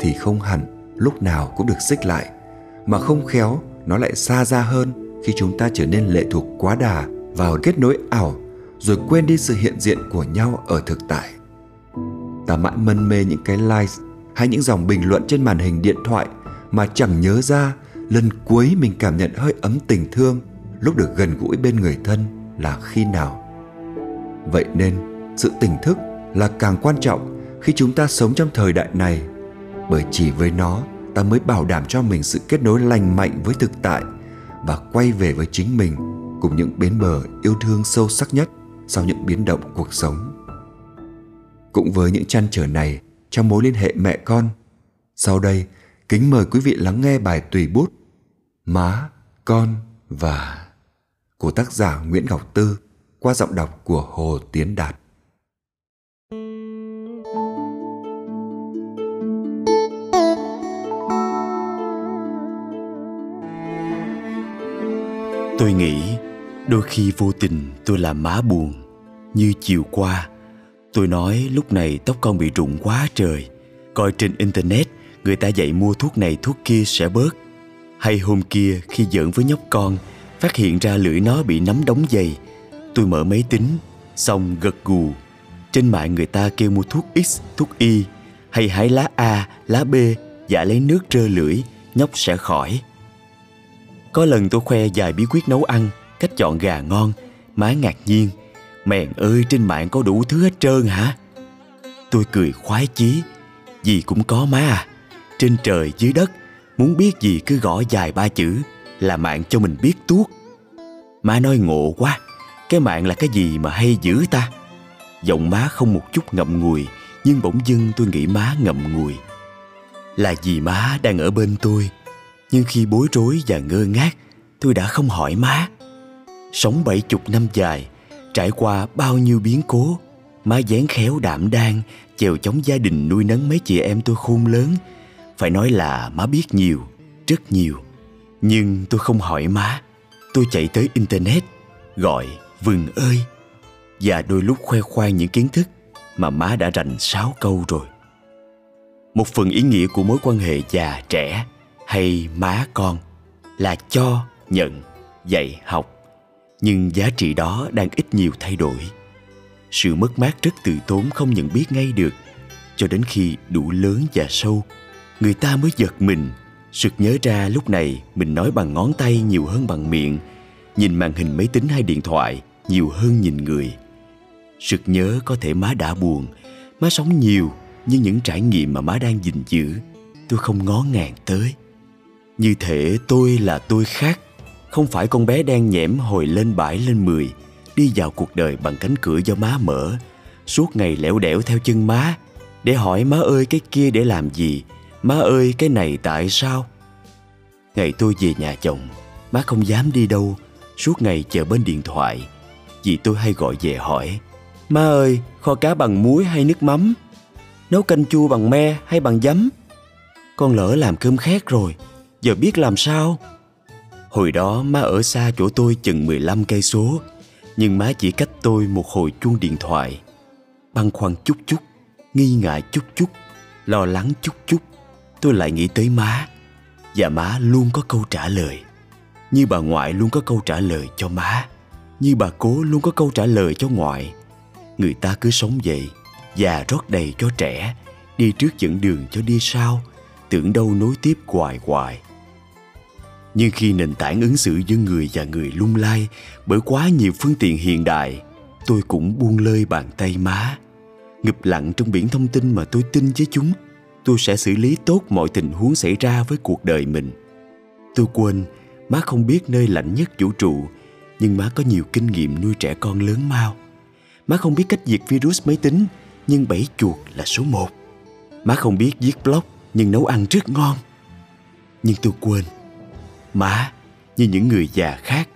S1: thì không hẳn lúc nào cũng được xích lại, mà không khéo nó lại xa ra hơn khi chúng ta trở nên lệ thuộc quá đà vào kết nối ảo rồi quên đi sự hiện diện của nhau ở thực tại. Ta mãi mân mê những cái like hay những dòng bình luận trên màn hình điện thoại mà chẳng nhớ ra lần cuối mình cảm nhận hơi ấm tình thương lúc được gần gũi bên người thân là khi nào. Vậy nên, sự tỉnh thức là càng quan trọng khi chúng ta sống trong thời đại này bởi chỉ với nó ta mới bảo đảm cho mình sự kết nối lành mạnh với thực tại và quay về với chính mình cùng những bến bờ yêu thương sâu sắc nhất sau những biến động cuộc sống. Cũng với những chăn trở này trong mối liên hệ mẹ con, sau đây kính mời quý vị lắng nghe bài tùy bút Má, Con và của tác giả Nguyễn Ngọc Tư qua giọng đọc của Hồ Tiến Đạt.
S9: tôi nghĩ đôi khi vô tình tôi làm má buồn. Như chiều qua tôi nói lúc này tóc con bị rụng quá trời. Coi trên internet người ta dạy mua thuốc này thuốc kia sẽ bớt. Hay hôm kia khi giỡn với nhóc con phát hiện ra lưỡi nó bị nắm đóng dày tôi mở máy tính xong gật gù. Trên mạng người ta kêu mua thuốc x thuốc y hay hái lá a lá b giả lấy nước trơ lưỡi nhóc sẽ khỏi. Có lần tôi khoe vài bí quyết nấu ăn, cách chọn gà ngon, má ngạc nhiên. Mèn ơi trên mạng có đủ thứ hết trơn hả? Tôi cười khoái chí, gì cũng có má à. Trên trời dưới đất, muốn biết gì cứ gõ dài ba chữ là mạng cho mình biết tuốt. Má nói ngộ quá, cái mạng là cái gì mà hay dữ ta? Giọng má không một chút ngậm ngùi, nhưng bỗng dưng tôi nghĩ má ngậm ngùi. Là vì má đang ở bên tôi, nhưng khi bối rối và ngơ ngác tôi đã không hỏi má sống bảy chục năm dài, trải qua bao nhiêu biến cố, má dáng khéo đảm đang chèo chống gia đình nuôi nấng mấy chị em tôi khôn lớn. Phải nói là má biết nhiều, rất nhiều. Nhưng tôi không hỏi má, tôi chạy tới internet, gọi, vừng ơi! Và đôi lúc khoe khoang những kiến thức mà má đã rành sáu câu rồi. Một phần ý nghĩa của mối quan hệ già, trẻ hay má con là cho, nhận, dạy, học nhưng giá trị đó đang ít nhiều thay đổi. Sự mất mát rất từ tốn không nhận biết ngay được. Cho đến khi đủ lớn và sâu, người ta mới giật mình. Sực nhớ ra lúc này mình nói bằng ngón tay nhiều hơn bằng miệng, nhìn màn hình máy tính hay điện thoại nhiều hơn nhìn người. Sực nhớ có thể má đã buồn, má sống nhiều, nhưng những trải nghiệm mà má đang gìn giữ, tôi không ngó ngàng tới. Như thể tôi là tôi khác không phải con bé đen nhẽm hồi lên bãi lên mười, đi vào cuộc đời bằng cánh cửa do má mở. Suốt ngày lẻo đẻo theo chân má. Để hỏi má ơi cái kia để làm gì? Má ơi, cái này tại sao? Ngày tôi về nhà chồng, má không dám đi đâu. Suốt ngày chờ bên điện thoại. Vì tôi hay gọi về hỏi, má ơi, kho cá bằng muối hay nước mắm? Nấu canh chua bằng me hay bằng giấm? Con lỡ làm cơm khét rồi, giờ biết làm sao? Hồi đó má ở xa chỗ tôi chừng 15 cây số, nhưng má chỉ cách tôi một hồi chuông điện thoại. Băn khoăn chút chút, nghi ngại chút chút, lo lắng chút chút, tôi lại nghĩ tới má. Và má luôn có câu trả lời. Như bà ngoại luôn có câu trả lời cho má. Như bà cố luôn có câu trả lời cho ngoại. Người ta cứ sống vậy, già rót đầy cho trẻ, đi trước dẫn đường cho đi sau, tưởng đâu nối tiếp hoài hoài nhưng khi nền tảng ứng xử giữa người và người lung lay bởi quá nhiều phương tiện hiện đại, tôi cũng buông lơi bàn tay má. Ngập lặng trong biển thông tin mà tôi tin với chúng, tôi sẽ xử lý tốt mọi tình huống xảy ra với cuộc đời mình. Tôi quên, má không biết nơi lạnh nhất vũ trụ, nhưng má có nhiều kinh nghiệm nuôi trẻ con lớn mau má không biết cách diệt virus máy tính, nhưng bẫy chuột là số một. Má không biết viết blog, nhưng nấu ăn rất ngon. Nhưng tôi quên má, như những người già khác,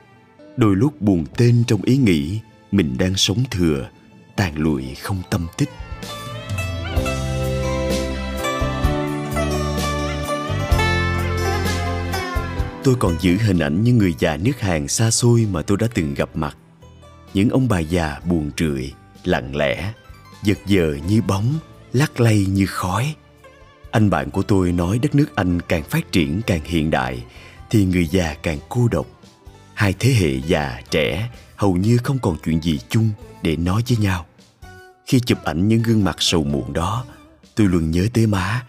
S9: đôi lúc buồn tên trong ý nghĩ mình đang sống thừa, tàn lụi không tâm tích. Tôi còn giữ hình ảnh những người già nước hàng xa xôi mà tôi đã từng gặp mặt. Những ông bà già buồn trượi lặng lẽ, giật giờ như bóng, lắc lay như khói. Anh bạn của tôi nói đất nước anh càng phát triển càng hiện đại thì người già càng cô độc. Hai thế hệ già, trẻ hầu như không còn chuyện gì chung để nói với nhau. Khi chụp ảnh những gương mặt sầu muộn đó, tôi luôn nhớ tới má,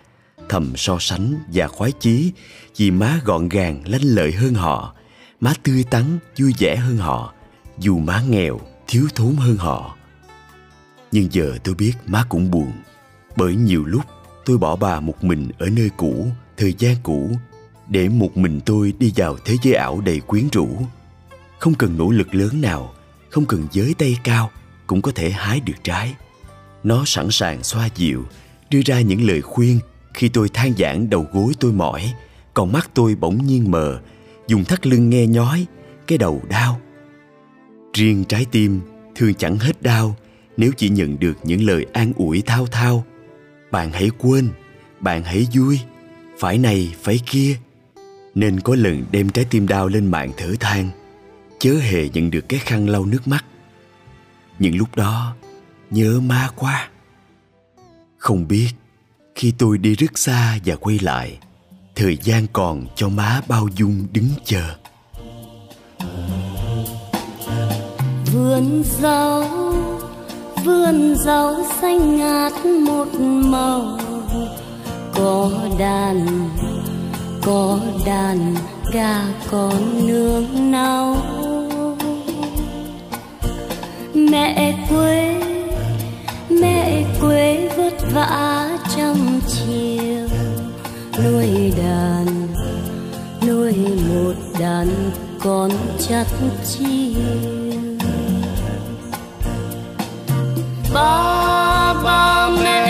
S9: thầm so sánh và khoái chí vì má gọn gàng, lanh lợi hơn họ, má tươi tắn, vui vẻ hơn họ, dù má nghèo, thiếu thốn hơn họ. Nhưng giờ tôi biết má cũng buồn, bởi nhiều lúc tôi bỏ bà một mình ở nơi cũ, thời gian cũ để một mình tôi đi vào thế giới ảo đầy quyến rũ. Không cần nỗ lực lớn nào, không cần giới tay cao cũng có thể hái được trái. Nó sẵn sàng xoa dịu, đưa ra những lời khuyên khi tôi than giảng đầu gối tôi mỏi, còn mắt tôi bỗng nhiên mờ, dùng thắt lưng nghe nhói, cái đầu đau. Riêng trái tim thường chẳng hết đau nếu chỉ nhận được những lời an ủi thao thao. Bạn hãy quên, bạn hãy vui, phải này phải kia nên có lần đem trái tim đau lên mạng thở than, chớ hề nhận được cái khăn lau nước mắt. Những lúc đó, nhớ ma quá. Không biết, khi tôi đi rất xa và quay lại, thời gian còn cho má bao dung đứng chờ.
S6: Vườn rau vườn rau xanh ngát một màu, có đàn có đàn gà con nương nấu. Mẹ quê mẹ quê vất vả trăm chiều. Nuôi đàn, nuôi một đàn con chắt chiều. Ba ba mẹ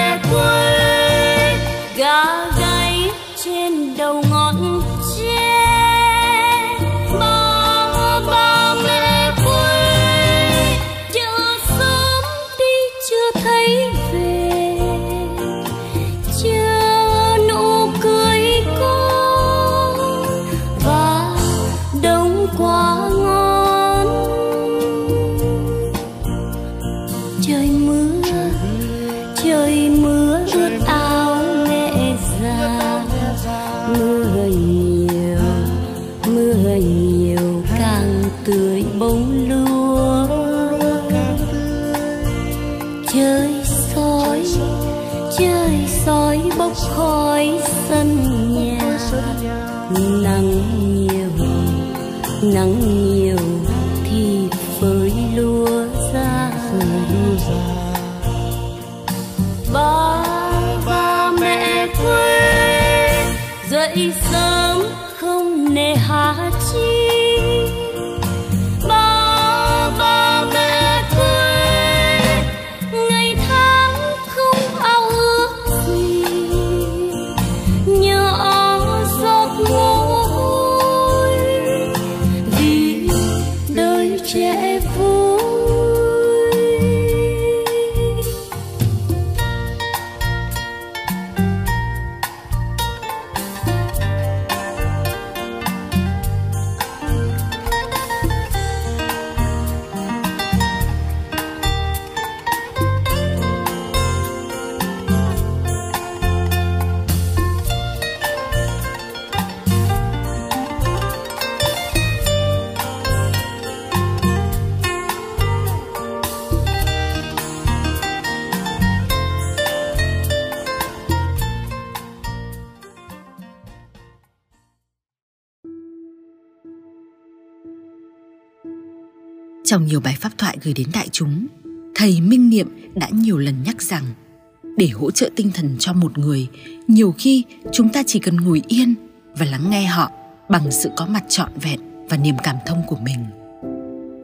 S2: Trong nhiều bài pháp thoại gửi đến đại chúng, thầy Minh Niệm đã nhiều lần nhắc rằng để hỗ trợ tinh thần cho một người, nhiều khi chúng ta chỉ cần ngồi yên và lắng nghe họ bằng sự có mặt trọn vẹn và niềm cảm thông của mình.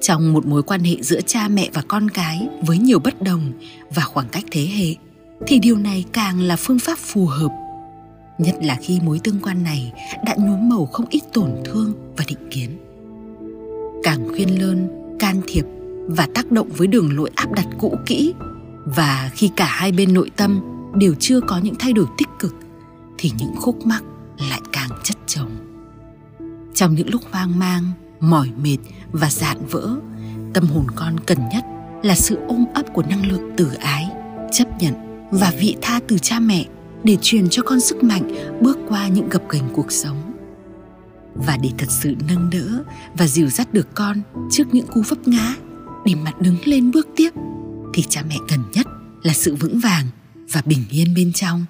S2: Trong một mối quan hệ giữa cha mẹ và con cái với nhiều bất đồng và khoảng cách thế hệ thì điều này càng là phương pháp phù hợp nhất là khi mối tương quan này đã nhuốm màu không ít tổn thương và định kiến càng khuyên lơn can thiệp và tác động với đường lối áp đặt cũ kỹ. Và khi cả hai bên nội tâm đều chưa có những thay đổi tích cực, thì những khúc mắc lại càng chất chồng. Trong những lúc hoang mang, mỏi mệt và dạn vỡ, tâm hồn con cần nhất là sự ôm ấp của năng lượng từ ái, chấp nhận và vị tha từ cha mẹ để truyền cho con sức mạnh bước qua những gập ghềnh cuộc sống và để thật sự nâng đỡ và dìu dắt được con trước những cú vấp ngã để mặt đứng lên bước tiếp, thì cha mẹ cần nhất là sự vững vàng và bình yên bên trong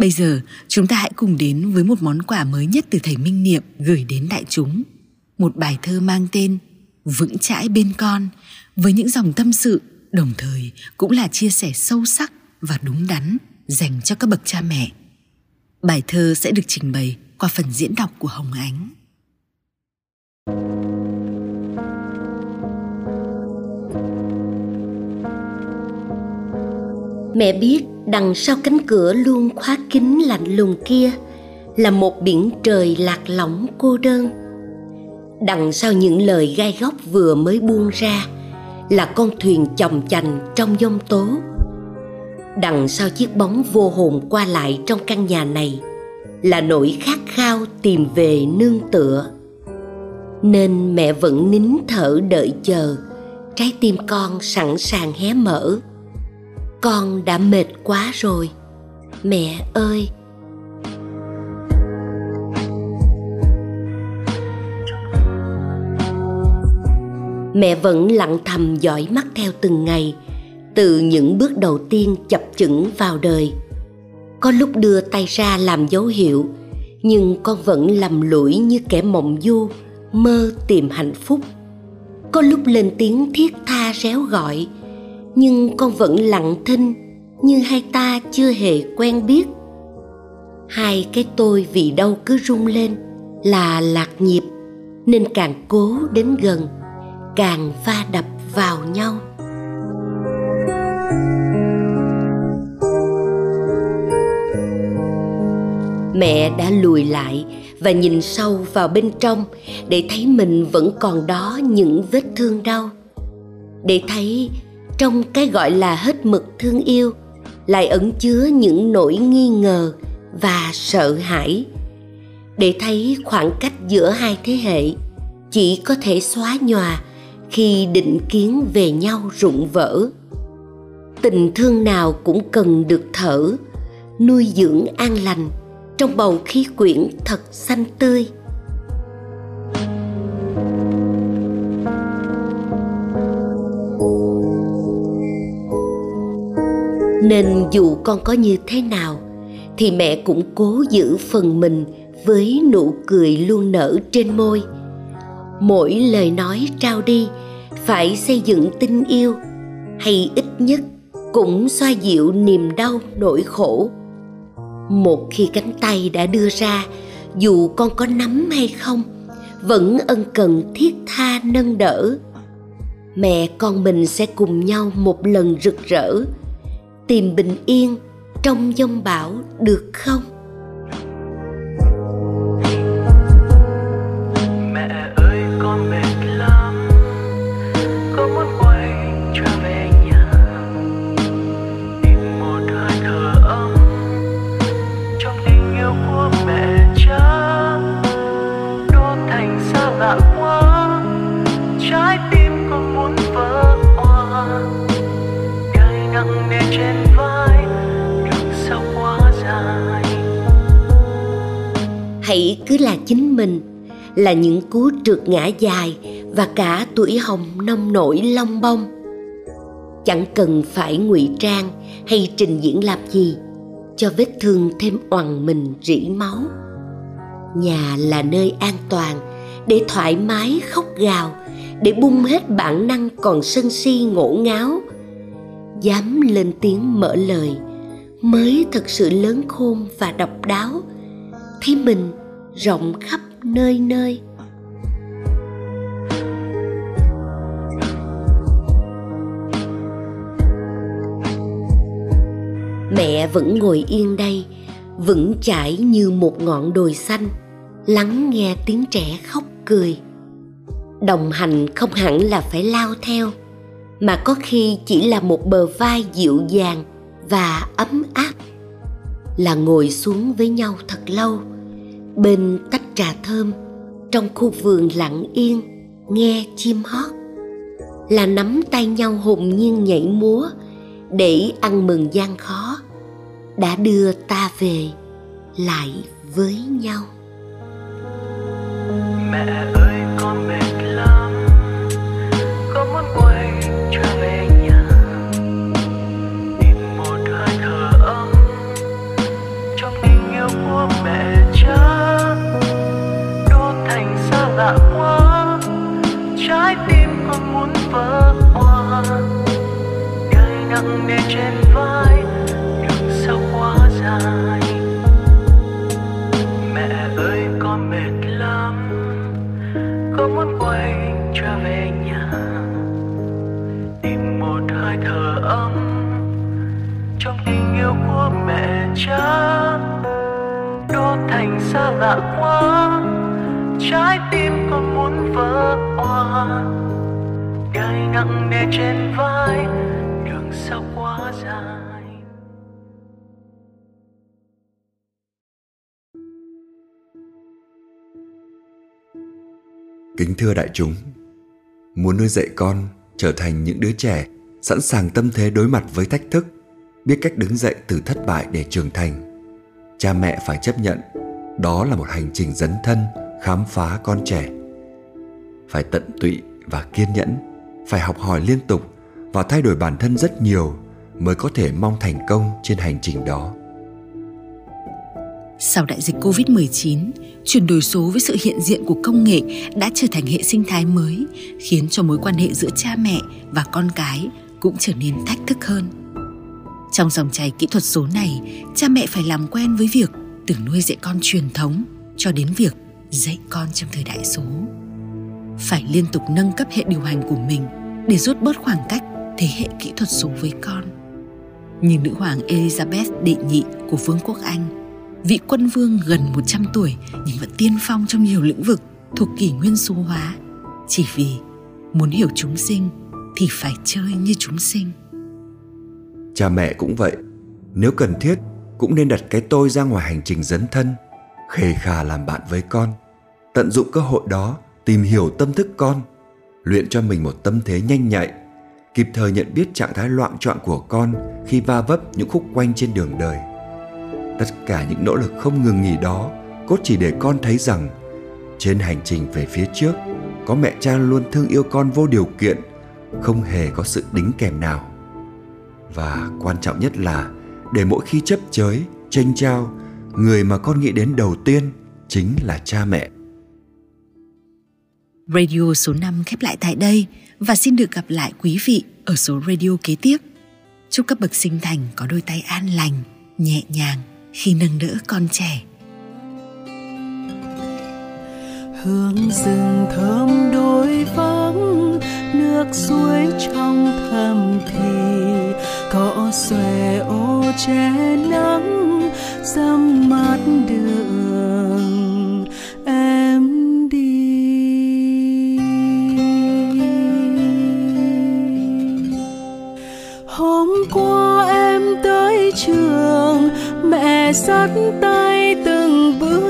S2: bây giờ, chúng ta hãy cùng đến với một món quà mới nhất từ thầy minh niệm gửi đến đại chúng một bài thơ mang tên vững chãi bên con, với những dòng tâm sự đồng thời cũng là chia sẻ sâu sắc và đúng đắn dành cho các bậc cha mẹ. Bài thơ sẽ được trình bày qua phần diễn đọc của Hồng Ánh.
S10: Mẹ biết đằng sau cánh cửa luôn khóa kín lạnh lùng kia là một biển trời lạc lõng cô đơn. Đằng sau những lời gai góc vừa mới buông ra là con thuyền chồng chành trong giông tố đằng sau chiếc bóng vô hồn qua lại trong căn nhà này là nỗi khát khao tìm về nương tựa. Nên mẹ vẫn nín thở đợi chờ, trái tim con sẵn sàng hé mở. Con đã mệt quá rồi, mẹ ơi. Mẹ vẫn lặng thầm dõi mắt theo từng ngày, từ những bước đầu tiên chập chững vào đời có lúc đưa tay ra làm dấu hiệu, nhưng con vẫn lầm lũi như kẻ mộng du, mơ tìm hạnh phúc. Có lúc lên tiếng thiết tha réo gọi, nhưng con vẫn lặng thinh như hai ta chưa hề quen biết. Hai cái tôi vì đâu cứ rung lên, là lạc nhịp nên càng cố đến gần, càng va đập vào nhau. Mẹ đã lùi lại và nhìn sâu vào bên trong để thấy mình vẫn còn đó những vết thương đau. Để thấy trong cái gọi là hết mực thương yêu lại ẩn chứa những nỗi nghi ngờ và sợ hãi. Để thấy khoảng cách giữa hai thế hệ, chỉ có thể xóa nhòa khi định kiến về nhau rụng vỡ. Tình thương nào cũng cần được thở, nuôi dưỡng an lành trong bầu khí quyển thật xanh tươi. Nên dù con có như thế nào, thì mẹ cũng cố giữ phần mình với nụ cười luôn nở trên môi. Mỗi lời nói trao đi, phải xây dựng tình yêu, hay ít nhất cũng xoa dịu niềm đau nỗi khổ một khi cánh tay đã đưa ra, dù con có nắm hay không, vẫn ân cần thiết tha nâng đỡ. Mẹ con mình sẽ cùng nhau một lần rực rỡ, tìm bình yên trong giông bão được không? Là những cú trượt ngã dài và cả tuổi hồng nông nổi long bông. Chẳng cần phải ngụy trang hay trình diễn làm gì, cho vết thương thêm oằn mình rỉ máu. Nhà là nơi an toàn để thoải mái khóc gào, để bung hết bản năng còn sân si ngổ ngáo. Dám lên tiếng mở lời mới thật sự lớn khôn và độc đáo. Thấy mình rộng khắp nơi nơi. Mẹ vẫn ngồi yên đây vững chãi như một ngọn đồi xanh, lắng nghe tiếng trẻ khóc cười. Đồng hành không hẳn là phải lao theo, mà có khi chỉ là một bờ vai dịu dàng và ấm áp. Là ngồi xuống với nhau thật lâu bên tách trà thơm, trong khu vườn lặng yên, nghe chim hót. Là nắm tay nhau hồn nhiên nhảy múa, để ăn mừng gian khó, đã đưa ta về lại với nhau.
S11: Mẹ ơi. Trái tim con muốn vỡ òa gai nặng nề trên vai đường sao quá dài
S1: Kính thưa đại chúng, muốn nuôi dạy con trở thành những đứa trẻ sẵn sàng tâm thế đối mặt với thách thức, biết cách đứng dậy từ thất bại để trưởng thành. Cha mẹ phải chấp nhận đó là một hành trình dấn thân khám phá con trẻ. Phải tận tụy và kiên nhẫn, phải học hỏi liên tục và thay đổi bản thân rất nhiều mới có thể mong thành công trên hành trình đó.
S2: Sau đại dịch Covid-19, chuyển đổi số với sự hiện diện của công nghệ đã trở thành hệ sinh thái mới, khiến cho mối quan hệ giữa cha mẹ và con cái cũng trở nên thách thức hơn. Trong dòng chảy kỹ thuật số này, cha mẹ phải làm quen với việc từ nuôi dạy con truyền thống cho đến việc dạy con trong thời đại số. Phải liên tục nâng cấp hệ điều hành của mình để rút bớt khoảng cách thế hệ kỹ thuật số với con. Như nữ hoàng Elizabeth đệ nhị của Vương quốc Anh, vị quân vương gần 100 tuổi nhưng vẫn tiên phong trong nhiều lĩnh vực thuộc kỷ nguyên số hóa. Chỉ vì muốn hiểu chúng sinh thì phải chơi như chúng sinh.
S1: Cha mẹ cũng vậy, nếu cần thiết cũng nên đặt cái tôi ra ngoài hành trình dấn thân, khề khà làm bạn với con, tận dụng cơ hội đó tìm hiểu tâm thức con, luyện cho mình một tâm thế nhanh nhạy, kịp thời nhận biết trạng thái loạn trọn của con khi va vấp những khúc quanh trên đường đời. Tất cả những nỗ lực không ngừng nghỉ đó cốt chỉ để con thấy rằng trên hành trình về phía trước có mẹ cha luôn thương yêu con vô điều kiện, không hề có sự đính kèm nào. Và quan trọng nhất là để mỗi khi chấp chới, tranh trao, người mà con nghĩ đến đầu tiên chính là cha mẹ.
S2: Radio số 5 khép lại tại đây và xin được gặp lại quý vị ở số radio kế tiếp. Chúc các bậc sinh thành có đôi tay an lành, nhẹ nhàng khi nâng đỡ con trẻ.
S12: hương rừng thơm đôi vắng nước suối trong thầm thì cỏ xòe ô che nắng dăm mát đường mẹ dắt tay từng bước.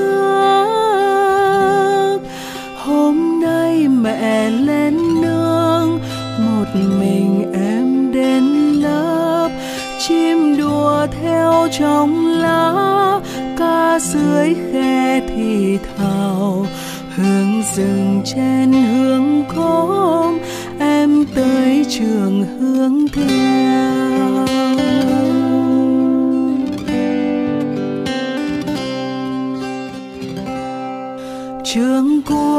S12: Hôm nay mẹ lên nương, một mình em đến lớp. Chim đùa theo trong lá ca dưới khe thì thào hương rừng trên hương khóm, em tới trường hướng theo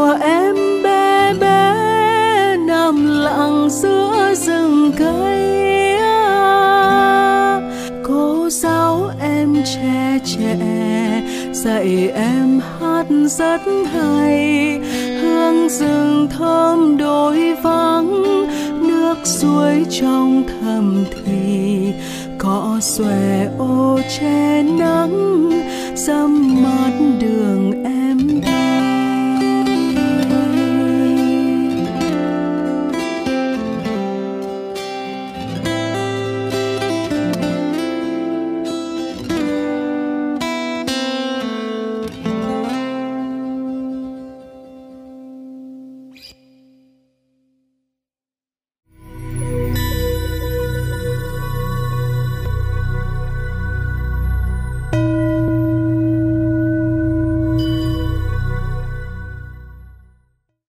S12: của em bé bé nằm lặng giữa rừng cây à. cô giáo em trẻ trẻ, dạy em hát rất hay hương rừng thơm đôi vắng, nước suối trong thầm thì cỏ xòe ô che nắng dâm đường.